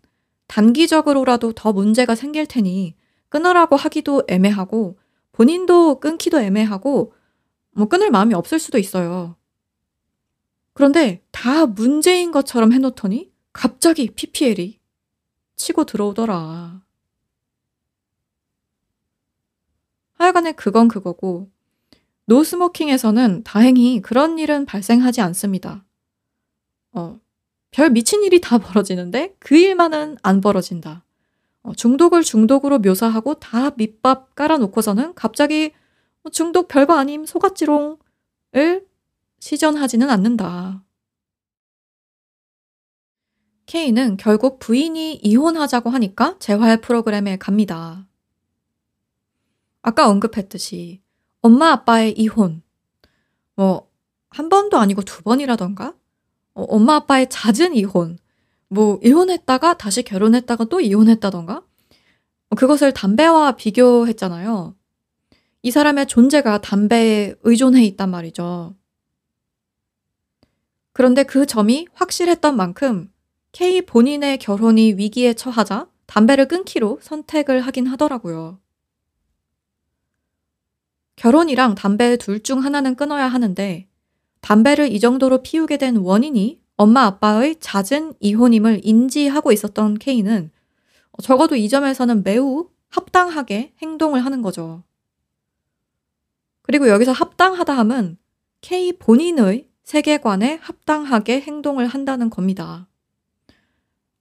단기적으로라도 더 문제가 생길 테니 끊으라고 하기도 애매하고 본인도 끊기도 애매하고 뭐 끊을 마음이 없을 수도 있어요. 그런데 다 문제인 것처럼 해놓더니 갑자기 PPL이 치고 들어오더라. 하여간에 그건 그거고 노스모킹에서는 다행히 그런 일은 발생하지 않습니다. 어, 별 미친 일이 다 벌어지는데 그 일만은 안 벌어진다. 어, 중독을 중독으로 묘사하고 다 밑밥 깔아놓고서는 갑자기 뭐 중독 별거 아님 속았지롱을 시전하지는 않는다. K는 결국 부인이 이혼하자고 하니까 재활 프로그램에 갑니다. 아까 언급했듯이 엄마 아빠의 이혼, 뭐, 한 번도 아니고 두 번이라던가? 어, 엄마 아빠의 잦은 이혼, 뭐, 이혼했다가 다시 결혼했다가 또 이혼했다던가? 어, 그것을 담배와 비교했잖아요. 이 사람의 존재가 담배에 의존해 있단 말이죠. 그런데 그 점이 확실했던 만큼 K 본인의 결혼이 위기에 처하자 담배를 끊기로 선택을 하긴 하더라고요. 결혼이랑 담배 둘 중 하나는 끊어야 하는데 담배를 이 정도로 피우게 된 원인이 엄마 아빠의 잦은 이혼임을 인지하고 있었던 K는 적어도 이 점에서는 매우 합당하게 행동을 하는 거죠. 그리고 여기서 합당하다 함은 K 본인의 세계관에 합당하게 행동을 한다는 겁니다.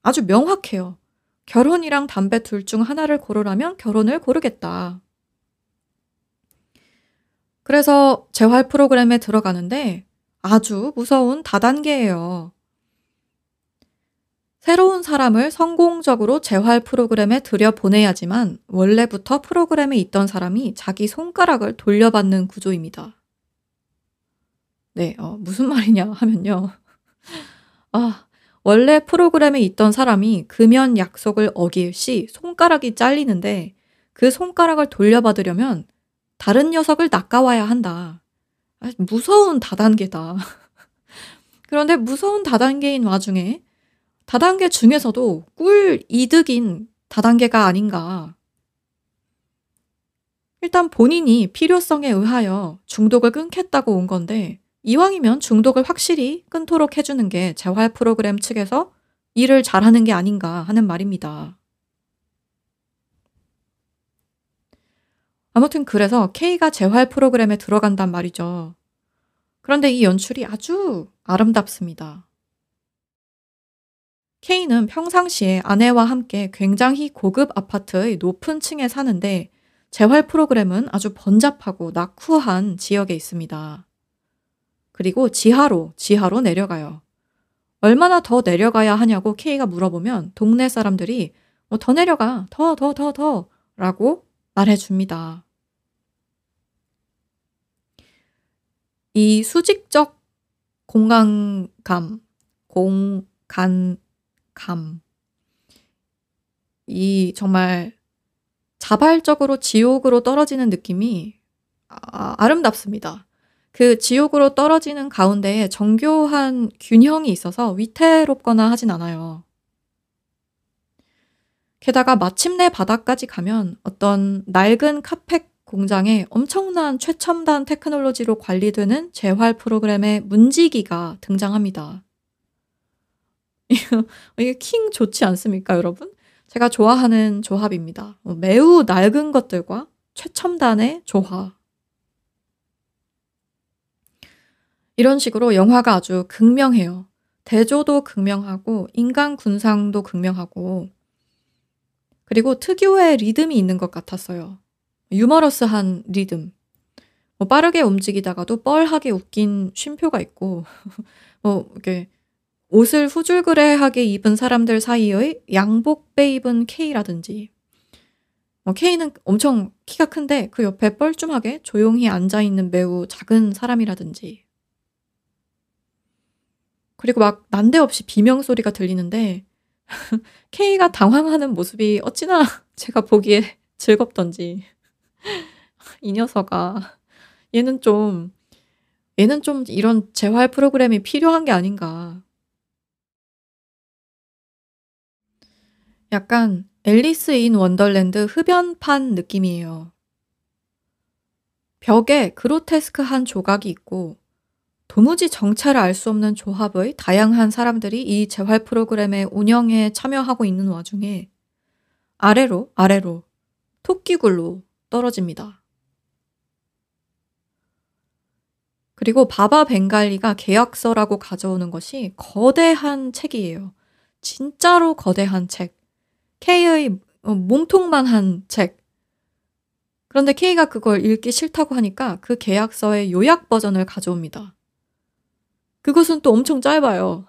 아주 명확해요. 결혼이랑 담배 둘 중 하나를 고르라면 결혼을 고르겠다. 그래서 재활 프로그램에 들어가는데 아주 무서운 다단계예요. 새로운 사람을 성공적으로 재활 프로그램에 들여보내야지만 원래부터 프로그램에 있던 사람이 자기 손가락을 돌려받는 구조입니다. 네, 어, 무슨 말이냐 하면요. 아, 원래 프로그램에 있던 사람이 금연 약속을 어길 시 손가락이 잘리는데 그 손가락을 돌려받으려면 다른 녀석을 낚아와야 한다. 아, 무서운 다단계다. 그런데 무서운 다단계인 와중에 다단계 중에서도 꿀 이득인 다단계가 아닌가. 일단 본인이 필요성에 의하여 중독을 끊겠다고 온 건데 이왕이면 중독을 확실히 끊도록 해주는 게 재활 프로그램 측에서 일을 잘하는 게 아닌가 하는 말입니다. 아무튼 그래서 K가 재활 프로그램에 들어간단 말이죠. 그런데 이 연출이 아주 아름답습니다. K는 평상시에 아내와 함께 굉장히 고급 아파트의 높은 층에 사는데 재활 프로그램은 아주 번잡하고 낙후한 지역에 있습니다. 그리고 지하로, 지하로 내려가요. 얼마나 더 내려가야 하냐고 K가 물어보면 동네 사람들이 뭐 더 내려가, 더, 더, 더, 더 라고 말해줍니다. 이 수직적 공간감, 공간감. 이 정말 자발적으로 지옥으로 떨어지는 느낌이 아, 아름답습니다. 그 지옥으로 떨어지는 가운데에 정교한 균형이 있어서 위태롭거나 하진 않아요. 게다가 마침내 바다까지 가면 어떤 낡은 카펫 공장에 엄청난 최첨단 테크놀로지로 관리되는 재활 프로그램의 문지기가 등장합니다. 이게 킹 좋지 않습니까, 여러분? 제가 좋아하는 조합입니다. 어, 매우 낡은 것들과 최첨단의 조화. 이런 식으로 영화가 아주 극명해요. 대조도 극명하고 인간 군상도 극명하고 그리고 특유의 리듬이 있는 것 같았어요. 유머러스한 리듬. 뭐 빠르게 움직이다가도 뻘하게 웃긴 쉼표가 있고 뭐 이렇게 옷을 후줄그레하게 입은 사람들 사이의 양복배 입은 K라든지. 뭐 K는 엄청 키가 큰데 그 옆에 뻘쭘하게 조용히 앉아 있는 매우 작은 사람이라든지. 그리고 막 난데없이 비명 소리가 들리는데 K가 당황하는 모습이 어찌나 제가 보기에 즐겁던지 이 녀석아 얘는 좀 얘는 좀 이런 재활 프로그램이 필요한 게 아닌가. 약간 앨리스 인 원더랜드 흡연판 느낌이에요. 벽에 그로테스크한 조각이 있고 도무지 정체를 알 수 없는 조합의 다양한 사람들이 이 재활 프로그램의 운영에 참여하고 있는 와중에 아래로 아래로 토끼굴로 떨어집니다. 그리고 바바 벵갈리가 계약서라고 가져오는 것이 거대한 책이에요. 진짜로 거대한 책. K의 어, 몸통만 한 책. 그런데 K가 그걸 읽기 싫다고 하니까 그 계약서의 요약 버전을 가져옵니다. 그것은 또 엄청 짧아요.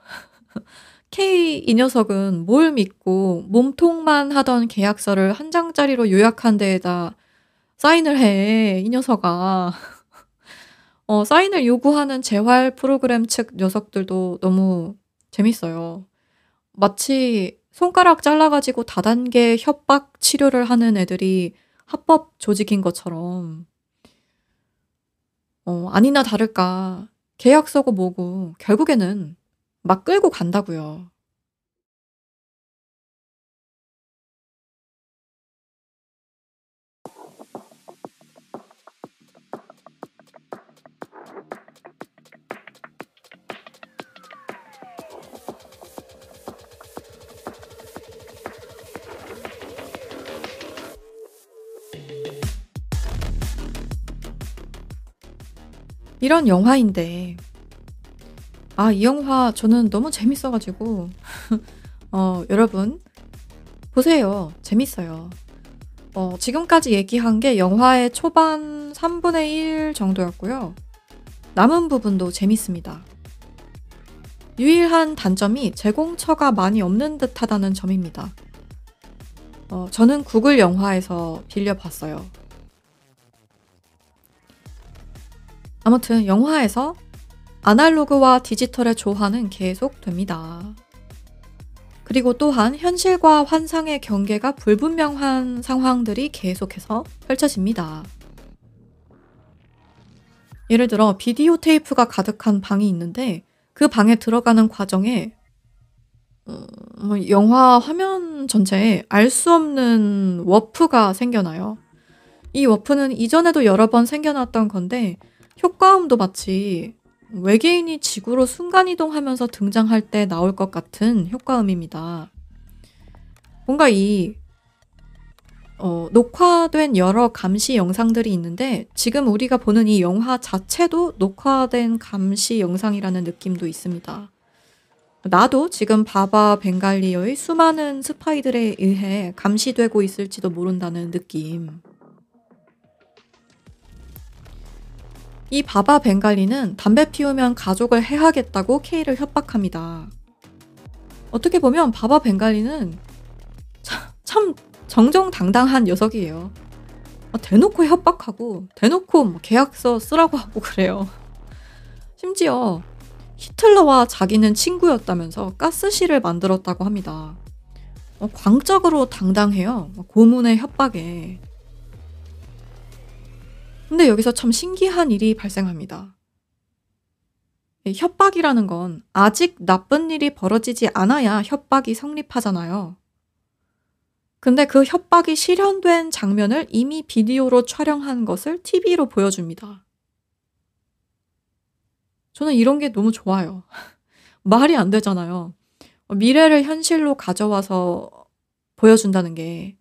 K 이 녀석은 뭘 믿고 몸통만 하던 계약서를 한 장짜리로 요약한 데에다 사인을 해. 이 녀석아. 어, 사인을 요구하는 재활 프로그램 측 녀석들도 너무 재밌어요. 마치 손가락 잘라 가지고 다단계 협박 치료를 하는 애들이 합법 조직인 것처럼. 어, 아니나 다를까. 계약서고 뭐고 결국에는 막 끌고 간다고요. 이런 영화인데 아, 이 영화 저는 너무 재밌어 가지고 어, 여러분 보세요. 재밌어요. 어, 지금까지 얘기한 게 영화의 초반 3분의 1 정도였고요. 남은 부분도 재밌습니다. 유일한 단점이 제공처가 많이 없는 듯하다는 점입니다. 어, 저는 구글 영화에서 빌려봤어요. 아무튼 영화에서 아날로그와 디지털의 조화는 계속됩니다. 그리고 또한 현실과 환상의 경계가 불분명한 상황들이 계속해서 펼쳐집니다. 예를 들어 비디오 테이프가 가득한 방이 있는데 그 방에 들어가는 과정에 어, 뭐 영화 화면 전체에 알 수 없는 워프가 생겨나요. 이 워프는 이전에도 여러 번 생겨났던 건데 효과음도 마치 외계인이 지구로 순간이동하면서 등장할 때 나올 것 같은 효과음입니다. 뭔가 이 어, 녹화된 여러 감시 영상들이 있는데 지금 우리가 보는 이 영화 자체도 녹화된 감시 영상이라는 느낌도 있습니다. 나도 지금 바바 벵갈리의 수많은 스파이들에 의해 감시되고 있을지도 모른다는 느낌. 이 바바 벵갈리는 담배 피우면 가족을 해하겠다고 케이를 협박합니다. 어떻게 보면 바바 벵갈리는 참, 정정당당한 녀석이에요. 어, 대놓고 협박하고 대놓고 뭐 계약서 쓰라고 하고 그래요. 심지어 히틀러와 자기는 친구였다면서 가스실을 만들었다고 합니다. 어, 광적으로 당당해요. 고문의 협박에. 근데 여기서 참 신기한 일이 발생합니다. 협박이라는 건 아직 나쁜 일이 벌어지지 않아야 협박이 성립하잖아요. 근데 그 협박이 실현된 장면을 이미 비디오로 촬영한 것을 TV로 보여줍니다. 저는 이런 게 너무 좋아요. 말이 안 되잖아요. 미래를 현실로 가져와서 보여준다는 게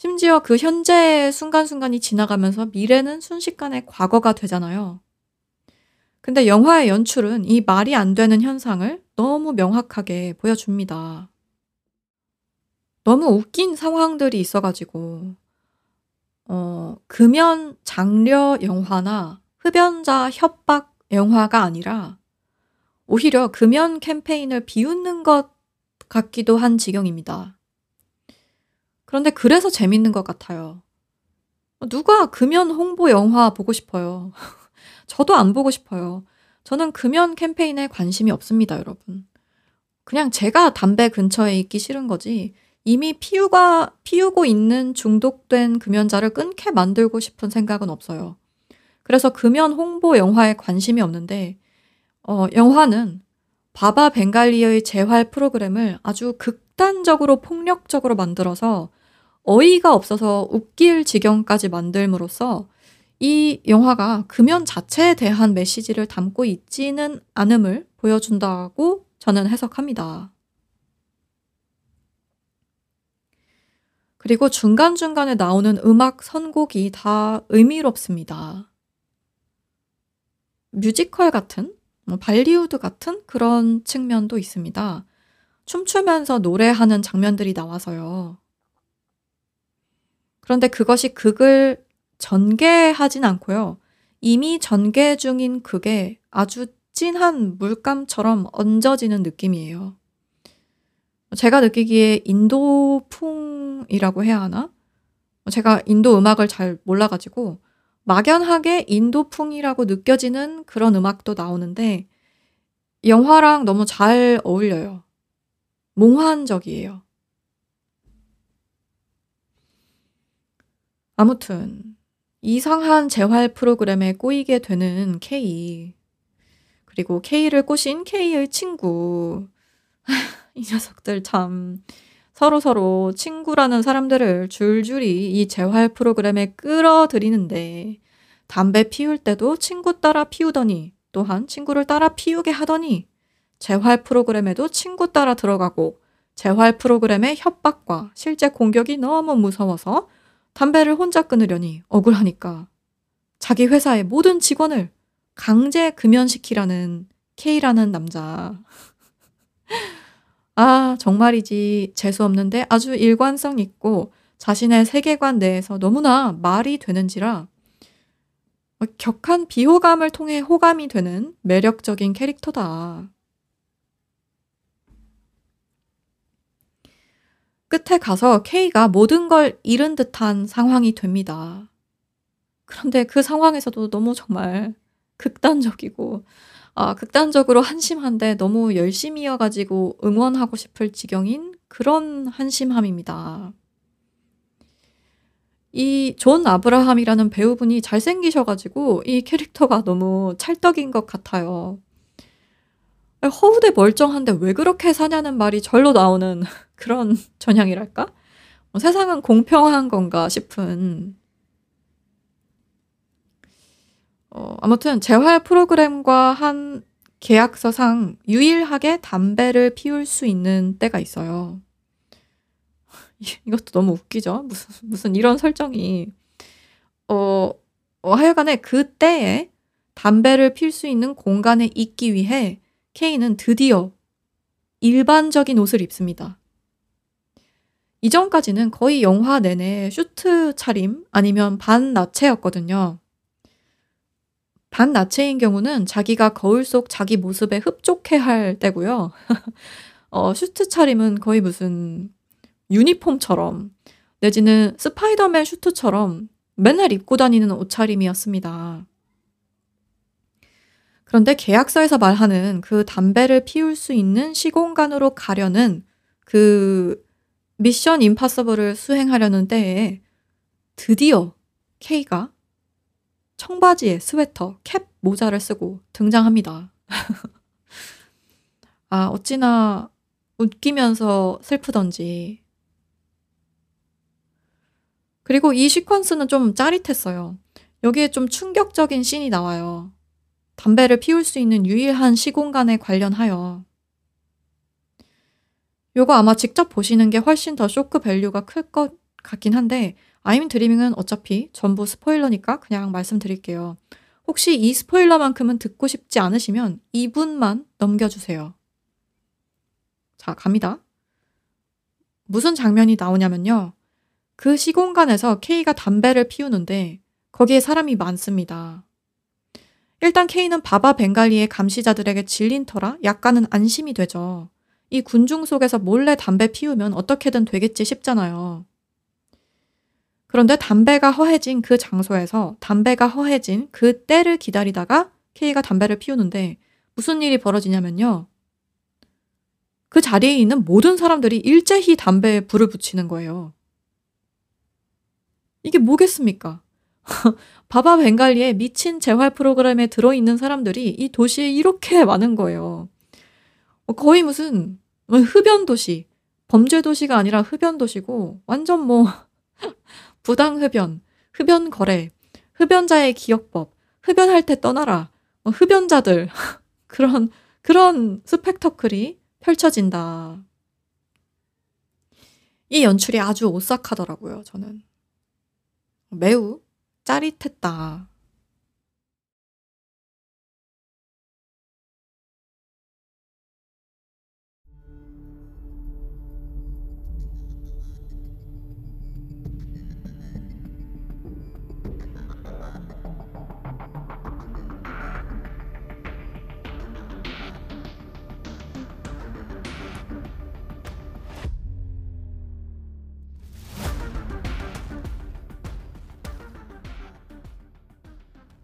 심지어 그 현재의 순간순간이 지나가면서 미래는 순식간에 과거가 되잖아요. 근데 영화의 연출은 이 말이 안 되는 현상을 너무 명확하게 보여줍니다. 너무 웃긴 상황들이 있어가지고, 어, 금연 장려 영화나 흡연자 협박 영화가 아니라 오히려 금연 캠페인을 비웃는 것 같기도 한 지경입니다. 그런데 그래서 재밌는 것 같아요. 누가 금연 홍보 영화 보고 싶어요. 저도 안 보고 싶어요. 저는 금연 캠페인에 관심이 없습니다, 여러분. 그냥 제가 담배 근처에 있기 싫은 거지, 이미 피우가, 피우고 있는 중독된 금연자를 끊게 만들고 싶은 생각은 없어요. 그래서 금연 홍보 영화에 관심이 없는데, 어, 영화는 바바 벵갈리의 재활 프로그램을 아주 극단적으로 폭력적으로 만들어서 어이가 없어서 웃길 지경까지 만들므로써 이 영화가 금연 자체에 대한 메시지를 담고 있지는 않음을 보여준다고 저는 해석합니다. 그리고 중간중간에 나오는 음악 선곡이 다 의미롭습니다. 뮤지컬 같은, 뭐 발리우드 같은 그런 측면도 있습니다. 춤추면서 노래하는 장면들이 나와서요. 그런데 그것이 극을 전개하진 않고요. 이미 전개 중인 극에 아주 진한 물감처럼 얹어지는 느낌이에요. 제가 느끼기에 인도풍이라고 해야 하나? 제가 인도 음악을 잘 몰라가지고 막연하게 인도풍이라고 느껴지는 그런 음악도 나오는데 영화랑 너무 잘 어울려요. 몽환적이에요. 아무튼 이상한 재활 프로그램에 꼬이게 되는 K. 그리고 K를 꼬신 K의 친구. 이 녀석들 참 서로 서로 친구라는 사람들을 줄줄이 이 재활 프로그램에 끌어들이는데 담배 피울 때도 친구 따라 피우더니 또한 친구를 따라 피우게 하더니 재활 프로그램에도 친구 따라 들어가고 재활 프로그램의 협박과 실제 공격이 너무 무서워서 담배를 혼자 끊으려니 억울하니까 자기 회사의 모든 직원을 강제 금연시키라는 K라는 남자. 아, 정말이지. 재수없는데 아주 일관성 있고 자신의 세계관 내에서 너무나 말이 되는지라 격한 비호감을 통해 호감이 되는 매력적인 캐릭터다. 끝에 가서 K가 모든 걸 잃은 듯한 상황이 됩니다. 그런데 그 상황에서도 너무 정말 극단적이고, 아, 극단적으로 한심한데 너무 열심이어가지고 응원하고 싶을 지경인 그런 한심함입니다. 이 존 아브라함이라는 배우분이 잘생기셔가지고 이 캐릭터가 너무 찰떡인 것 같아요. 허우대 멀쩡한데 왜 그렇게 사냐는 말이 절로 나오는 그런 전형이랄까? 어, 세상은 공평한 건가 싶은. 어, 아무튼 재활 프로그램과 한 계약서상 유일하게 담배를 피울 수 있는 때가 있어요. 이것도 너무 웃기죠? 무슨, 무슨 이런 설정이. 어, 어 하여간에 그 때에 담배를 필 수 있는 공간에 있기 위해 K는 드디어 일반적인 옷을 입습니다. 이전까지는 거의 영화 내내 슈트 차림 아니면 반나체였거든요. 반나체인 경우는 자기가 거울 속 자기 모습에 흡족해 할 때고요. 어, 슈트 차림은 거의 무슨 유니폼처럼 내지는 스파이더맨 슈트처럼 맨날 입고 다니는 옷차림이었습니다. 그런데 계약서에서 말하는 그 담배를 피울 수 있는 시공간으로 가려는 그 mission impossible을 수행하려는 때에 드디어 K가 청바지에 스웨터, 캡, 모자를 쓰고 등장합니다. 아, 어찌나 웃기면서 슬프던지. 그리고 이 시퀀스는 좀 짜릿했어요. 여기에 좀 충격적인 씬이 나와요. 담배를 피울 수 있는 유일한 시공간에 관련하여. 요거 아마 직접 보시는 게 훨씬 더 shock value가 클 것 같긴 한데 I'm Dreaming은 어차피 전부 스포일러니까 그냥 말씀드릴게요. 혹시 이 스포일러만큼은 듣고 싶지 않으시면 2분만 넘겨주세요. 자, 갑니다. 무슨 장면이 나오냐면요. 그 시공간에서 K가 담배를 피우는데 거기에 사람이 많습니다. 일단 K는 바바 벵갈리의 감시자들에게 질린 터라 약간은 안심이 되죠. 이 군중 속에서 몰래 담배 피우면 어떻게든 되겠지 싶잖아요. 그런데 담배가 허해진 그 장소에서 담배가 허해진 그 때를 기다리다가 K가 담배를 피우는데 무슨 일이 벌어지냐면요. 그 자리에 있는 모든 사람들이 일제히 담배에 불을 붙이는 거예요. 이게 뭐겠습니까? 바바 벵갈리의 미친 재활 프로그램에 들어있는 사람들이 이 도시에 이렇게 많은 거예요. 어, 거의 무슨 흡연 도시, 범죄 도시가 아니라 흡연 도시고 완전 뭐 부당 흡연, 흡연 거래, 흡연자의 기억법, 흡연할 때 떠나라, 뭐 흡연자들 그런 그런 스펙터클이 펼쳐진다. 이 연출이 아주 오싹하더라고요, 저는. 매우 짜릿했다.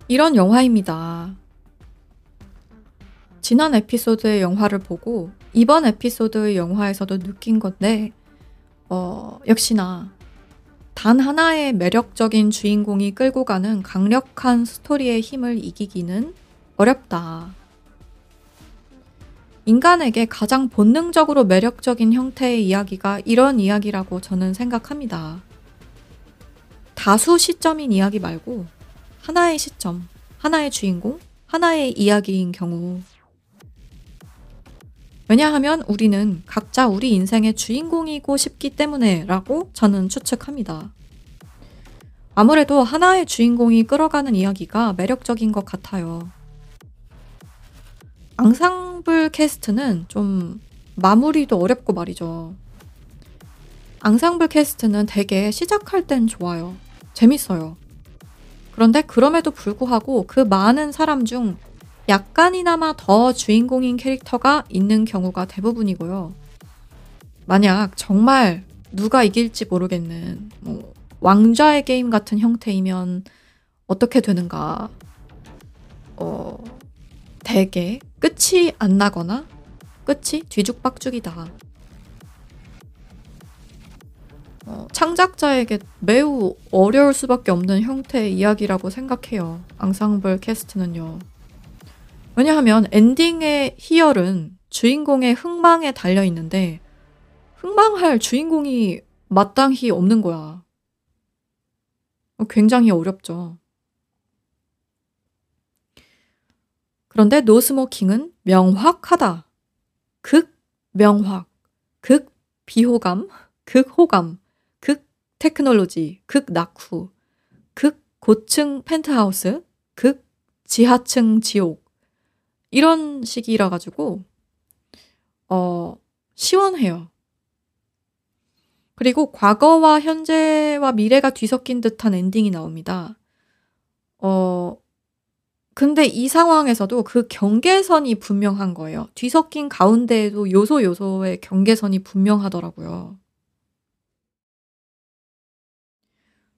이런 영화입니다. 지난 에피소드의 영화를 보고 이번 에피소드의 영화에서도 느낀 건데, 어, 역시나 단 하나의 매력적인 주인공이 끌고 가는 강력한 스토리의 힘을 이기기는 어렵다. 인간에게 가장 본능적으로 매력적인 형태의 이야기가 이런 이야기라고 저는 생각합니다. 다수 시점인 이야기 말고 하나의 시점, 하나의 주인공, 하나의 이야기인 경우. 왜냐하면 우리는 각자 우리 인생의 주인공이고 싶기 때문에 라고 저는 추측합니다. 아무래도 하나의 주인공이 끌어가는 이야기가 매력적인 것 같아요. 앙상블 캐스트는 좀 마무리도 어렵고 말이죠. 앙상블 캐스트는 되게 시작할 땐 좋아요. 재밌어요. 그런데 그럼에도 불구하고 그 많은 사람 중 약간이나마 더 주인공인 캐릭터가 있는 경우가 대부분이고요. 만약 정말 누가 이길지 모르겠는 뭐 왕좌의 게임 같은 형태이면 어떻게 되는가? 어, 대개 끝이 안 나거나 끝이 뒤죽박죽이다. 어, 창작자에게 매우 어려울 수밖에 없는 형태의 이야기라고 생각해요. 앙상블 캐스트는요. 왜냐하면 엔딩의 희열은 주인공의 흥망에 달려 있는데 흥망할 주인공이 마땅히 없는 거야. 굉장히 어렵죠. 그런데 No Smoking은 명확하다. 극 명확. 극 비호감. 극 호감. 테크놀로지, 극 낙후, 극 고층 펜트하우스, 극 지하층 지옥. 이런 식이라 가지고, 어, 시원해요. 그리고 과거와 현재와 미래가 뒤섞인 듯한 엔딩이 나옵니다. 어, 근데 이 상황에서도 그 경계선이 분명한 거예요. 뒤섞인 가운데에도 요소 요소의 경계선이 분명하더라고요.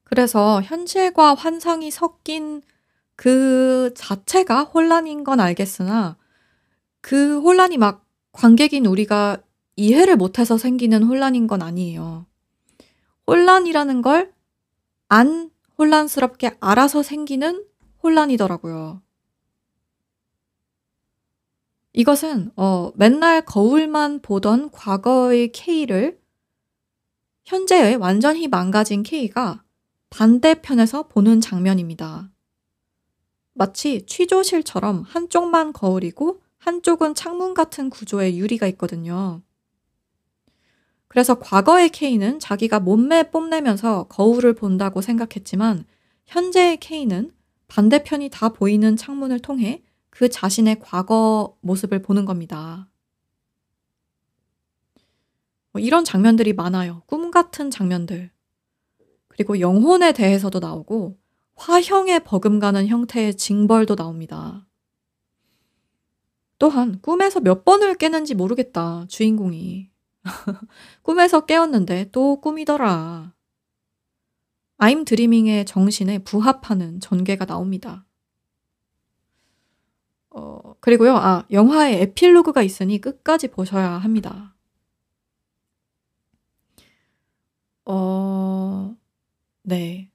그래서 현실과 환상이 섞인 그 자체가 혼란인 건 알겠으나 그 혼란이 막 관객인 우리가 이해를 못해서 생기는 혼란인 건 아니에요. 혼란이라는 걸 안 혼란스럽게 알아서 생기는 혼란이더라고요. 이것은 어, 맨날 거울만 보던 과거의 K를 현재의 완전히 망가진 K가 반대편에서 보는 장면입니다. 마치 취조실처럼 한쪽만 거울이고 한쪽은 창문 같은 구조의 유리가 있거든요. 그래서 과거의 K는 자기가 몸매 뽐내면서 거울을 본다고 생각했지만 현재의 K는 반대편이 다 보이는 창문을 통해 그 자신의 과거 모습을 보는 겁니다. 뭐 이런 장면들이 많아요. 꿈 같은 장면들. 그리고 영혼에 대해서도 나오고 화형에 버금가는 형태의 징벌도 나옵니다. 또한 꿈에서 몇 번을 깨는지 모르겠다. 주인공이. 꿈에서 깨었는데 또 꿈이더라. 아임 드리밍의 정신에 부합하는 전개가 나옵니다. 어, 그리고요, 아, 영화에 에필로그가 있으니 끝까지 보셔야 합니다. 어, 네.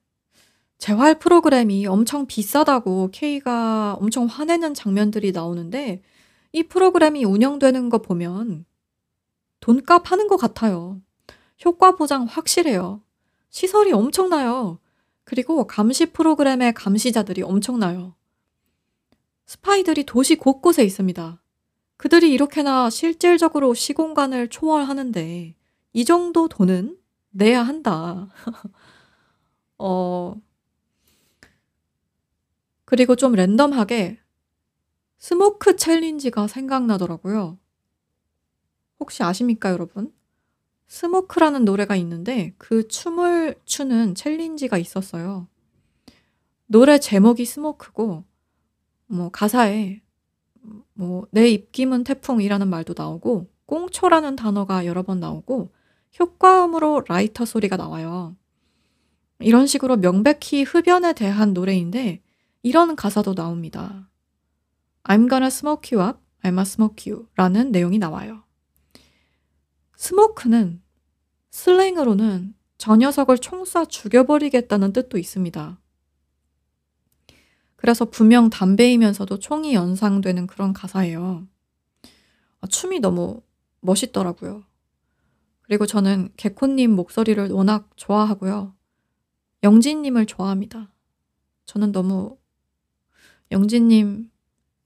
재활 프로그램이 엄청 비싸다고 K가 엄청 화내는 장면들이 나오는데 이 프로그램이 운영되는 거 보면 돈값 하는 것 같아요. 효과 보장 확실해요. 시설이 엄청나요. 그리고 감시 프로그램의 감시자들이 엄청나요. 스파이들이 도시 곳곳에 있습니다. 그들이 이렇게나 실질적으로 시공간을 초월하는데 이 정도 돈은 내야 한다. 어, 그리고 좀 랜덤하게 Smoke challenge가 생각나더라고요. 혹시 아십니까, 여러분? Smoke라는 노래가 있는데 그 춤을 추는 challenge가 있었어요. 노래 제목이 Smoke고 뭐 가사에 뭐 내 입김은 태풍이라는 말도 나오고 꽁초라는 단어가 여러 번 나오고 효과음으로 라이터 소리가 나와요. 이런 식으로 명백히 흡연에 대한 노래인데 이런 가사도 나옵니다. I'm gonna smoke you up, I'm a smoke you 라는 내용이 나와요. 스모크는 슬랭으로는 저 녀석을 총쏴 죽여버리겠다는 뜻도 있습니다. 그래서 분명 담배이면서도 총이 연상되는 그런 가사예요. 아, 춤이 너무 멋있더라고요. 그리고 저는 개코님 목소리를 워낙 좋아하고요. 영지님을 좋아합니다. 저는 너무 영지님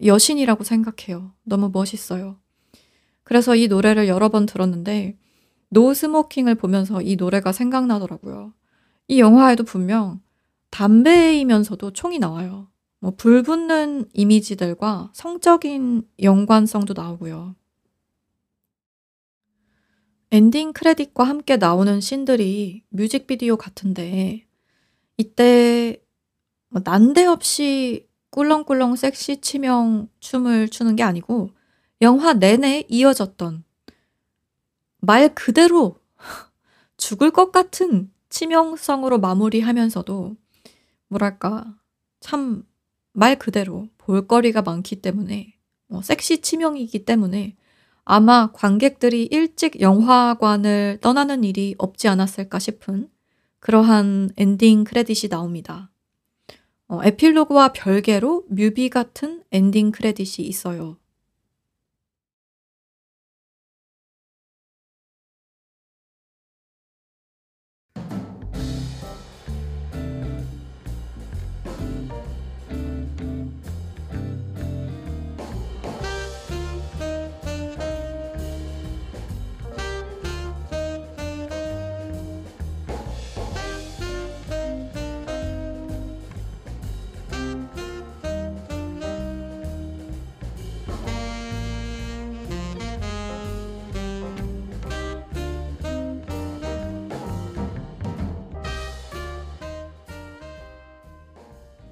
여신이라고 생각해요. 너무 멋있어요. 그래서 이 노래를 여러 번 들었는데 No Smoking을 보면서 이 노래가 생각나더라고요. 이 영화에도 분명 담배이면서도 총이 나와요. 뭐 불붙는 이미지들과 성적인 연관성도 나오고요. 엔딩 크레딧과 함께 나오는 씬들이 뮤직비디오 같은데 이때 뭐 난데없이 꿀렁꿀렁 섹시 치명 춤을 추는 게 아니고 영화 내내 이어졌던 말 그대로 죽을 것 같은 치명성으로 마무리하면서도 뭐랄까 참 말 그대로 볼거리가 많기 때문에 뭐 섹시 치명이기 때문에 아마 관객들이 일찍 영화관을 떠나는 일이 없지 않았을까 싶은 그러한 엔딩 크레딧이 나옵니다. 어, 에필로그와 별개로 뮤비 같은 엔딩 크레딧이 있어요.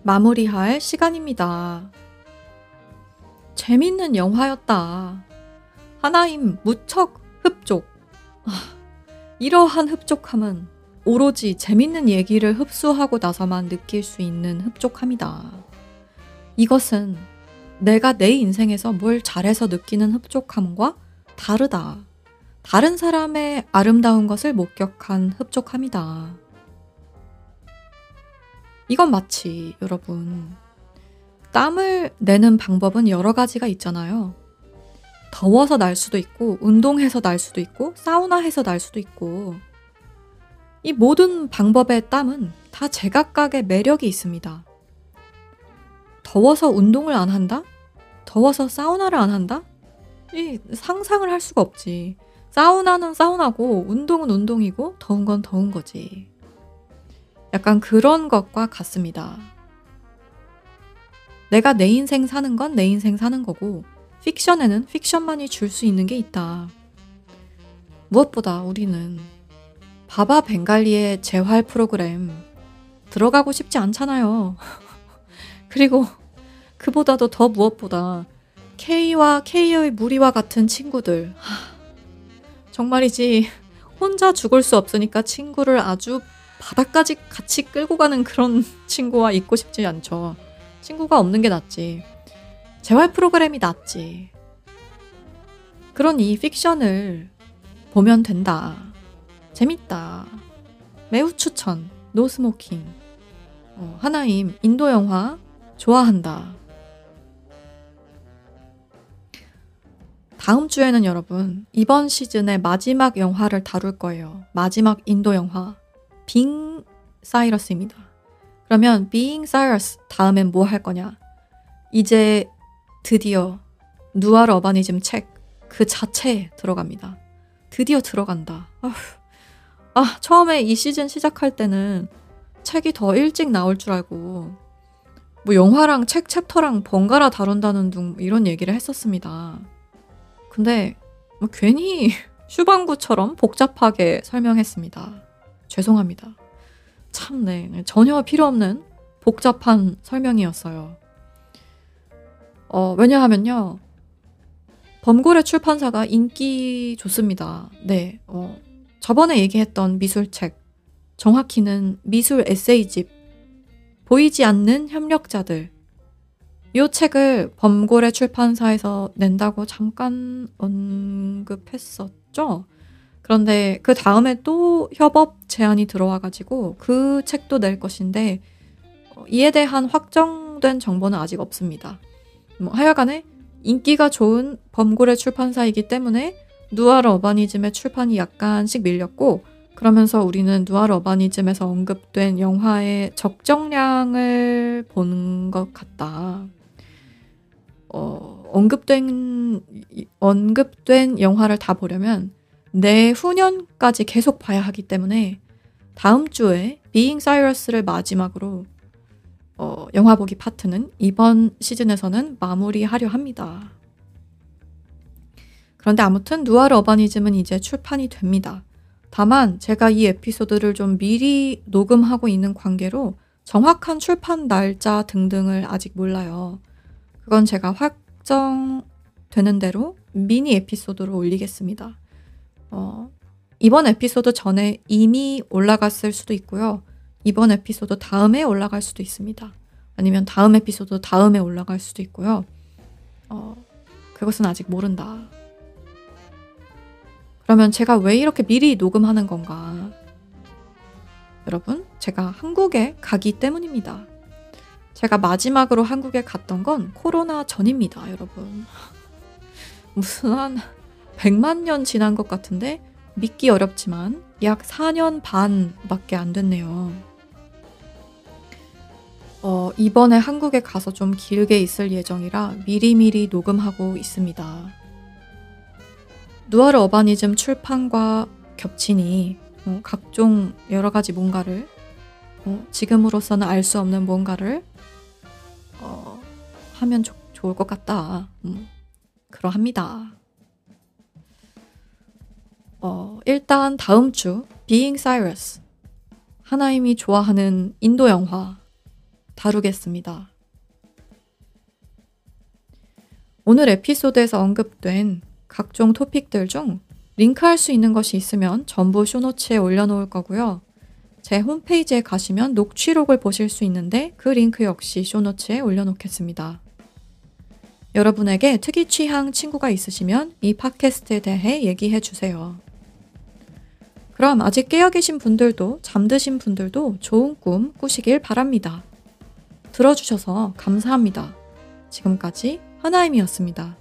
마무리할 시간입니다. 재밌는 영화였다. 하나임 무척 흡족. 아, 이러한 흡족함은 오로지 재밌는 얘기를 흡수하고 나서만 느낄 수 있는 흡족함이다. 이것은 내가 내 인생에서 뭘 잘해서 느끼는 흡족함과 다르다. 다른 사람의 아름다운 것을 목격한 흡족함이다. 이건 마치 여러분 땀을 내는 방법은 여러 가지가 있잖아요. 더워서 날 수도 있고 운동해서 날 수도 있고 사우나해서 날 수도 있고 이 모든 방법의 땀은 다 제각각의 매력이 있습니다. 더워서 운동을 안 한다? 더워서 사우나를 안 한다? 이 상상을 할 수가 없지. 사우나는 사우나고 운동은 운동이고 더운 건 더운 거지. 약간 그런 것과 같습니다. 내가 내 인생 사는 건 내 인생 사는 거고 픽션에는 픽션만이 줄 수 있는 게 있다. 무엇보다 우리는 바바 벵갈리의 재활 프로그램 들어가고 싶지 않잖아요. 그리고 그보다도 더 무엇보다 K와 K의 무리와 같은 친구들. 정말이지 혼자 죽을 수 없으니까 친구를 아주 바닥까지 같이 끌고 가는 그런 친구와 있고 싶지 않죠. 친구가 없는 게 낫지. 재활 프로그램이 낫지. 그러니 픽션을 보면 된다. 재밌다. 매우 추천. 노스모킹. 어, 하나임 인도 영화 좋아한다. 다음 주에는 여러분 이번 시즌의 마지막 영화를 다룰 거예요. 마지막 인도 영화 빙 사이러스입니다. 그러면 Being Cyrus 다음엔 뭐 할 거냐? 이제 드디어 누아르 어바니즘 책 그 자체에 들어갑니다. 드디어 들어간다. 아휴. 아, 처음에 이 시즌 시작할 때는 책이 더 일찍 나올 줄 알고 뭐 영화랑 책 챕터랑 번갈아 다룬다는 둥 이런 얘기를 했었습니다. 근데 뭐 괜히 슈방구처럼 복잡하게 설명했습니다. 죄송합니다. 참네. 전혀 필요 없는 복잡한 설명이었어요. 어, 왜냐하면요. 범고래 출판사가 인기 좋습니다. 네. 어, 저번에 얘기했던 미술책. 정확히는 미술 에세이집. 보이지 않는 협력자들. 이 책을 범고래 출판사에서 낸다고 잠깐 언급했었죠. 그런데 그 다음에 또 협업 제안이 들어와 가지고 그 책도 낼 것인데 어, 이에 대한 확정된 정보는 아직 없습니다. 뭐 하여간에 인기가 좋은 범고래 출판사이기 때문에 누아르 어바니즘의 출판이 약간씩 밀렸고 그러면서 우리는 누아르 어바니즘에서 언급된 영화의 적정량을 본 것 같다. 어, 언급된 언급된 영화를 다 보려면 내후년까지 계속 봐야 하기 때문에 다음 주에 Being Cyrus를 마지막으로 어, 영화 보기 파트는 이번 시즌에서는 마무리하려 합니다. 그런데 아무튼 누아르 어바니즘은 이제 출판이 됩니다. 다만 제가 이 에피소드를 좀 미리 녹음하고 있는 관계로 정확한 출판 날짜 등등을 아직 몰라요. 그건 제가 확정되는 대로 미니 에피소드로 올리겠습니다. 어, 이번 에피소드 전에 이미 올라갔을 수도 있고요. 이번 에피소드 다음에 올라갈 수도 있습니다. 아니면 다음 에피소드 다음에 올라갈 수도 있고요. 어, 그것은 아직 모른다. 그러면 제가 왜 이렇게 미리 녹음하는 건가? 여러분, 제가 한국에 가기 때문입니다. 제가 마지막으로 한국에 갔던 건 코로나 전입니다, 여러분. 무슨 한 100만 년 지난 것 같은데 믿기 어렵지만 약 4년 반밖에 안 됐네요. 어, 이번에 한국에 가서 좀 길게 있을 예정이라 미리미리 녹음하고 있습니다. 누아르 어바니즘 출판과 겹치니 어, 각종 여러 가지 뭔가를 어, 지금으로서는 알 수 없는 뭔가를 어, 하면 조, 좋을 것 같다. 음, 그러합니다. 어, 일단 다음 주 Being Cyrus 하나님이 좋아하는 인도 영화 다루겠습니다. 오늘 에피소드에서 언급된 각종 토픽들 중 링크할 수 있는 것이 있으면 전부 쇼노츠에 올려놓을 거고요. 제 홈페이지에 가시면 녹취록을 보실 수 있는데 그 링크 역시 쇼노츠에 올려놓겠습니다. 여러분에게 특이 취향 친구가 있으시면 이 팟캐스트에 대해 얘기해 주세요. 그럼 아직 깨어 계신 분들도 잠드신 분들도 좋은 꿈 꾸시길 바랍니다. 들어주셔서 감사합니다. 지금까지 하나임이었습니다.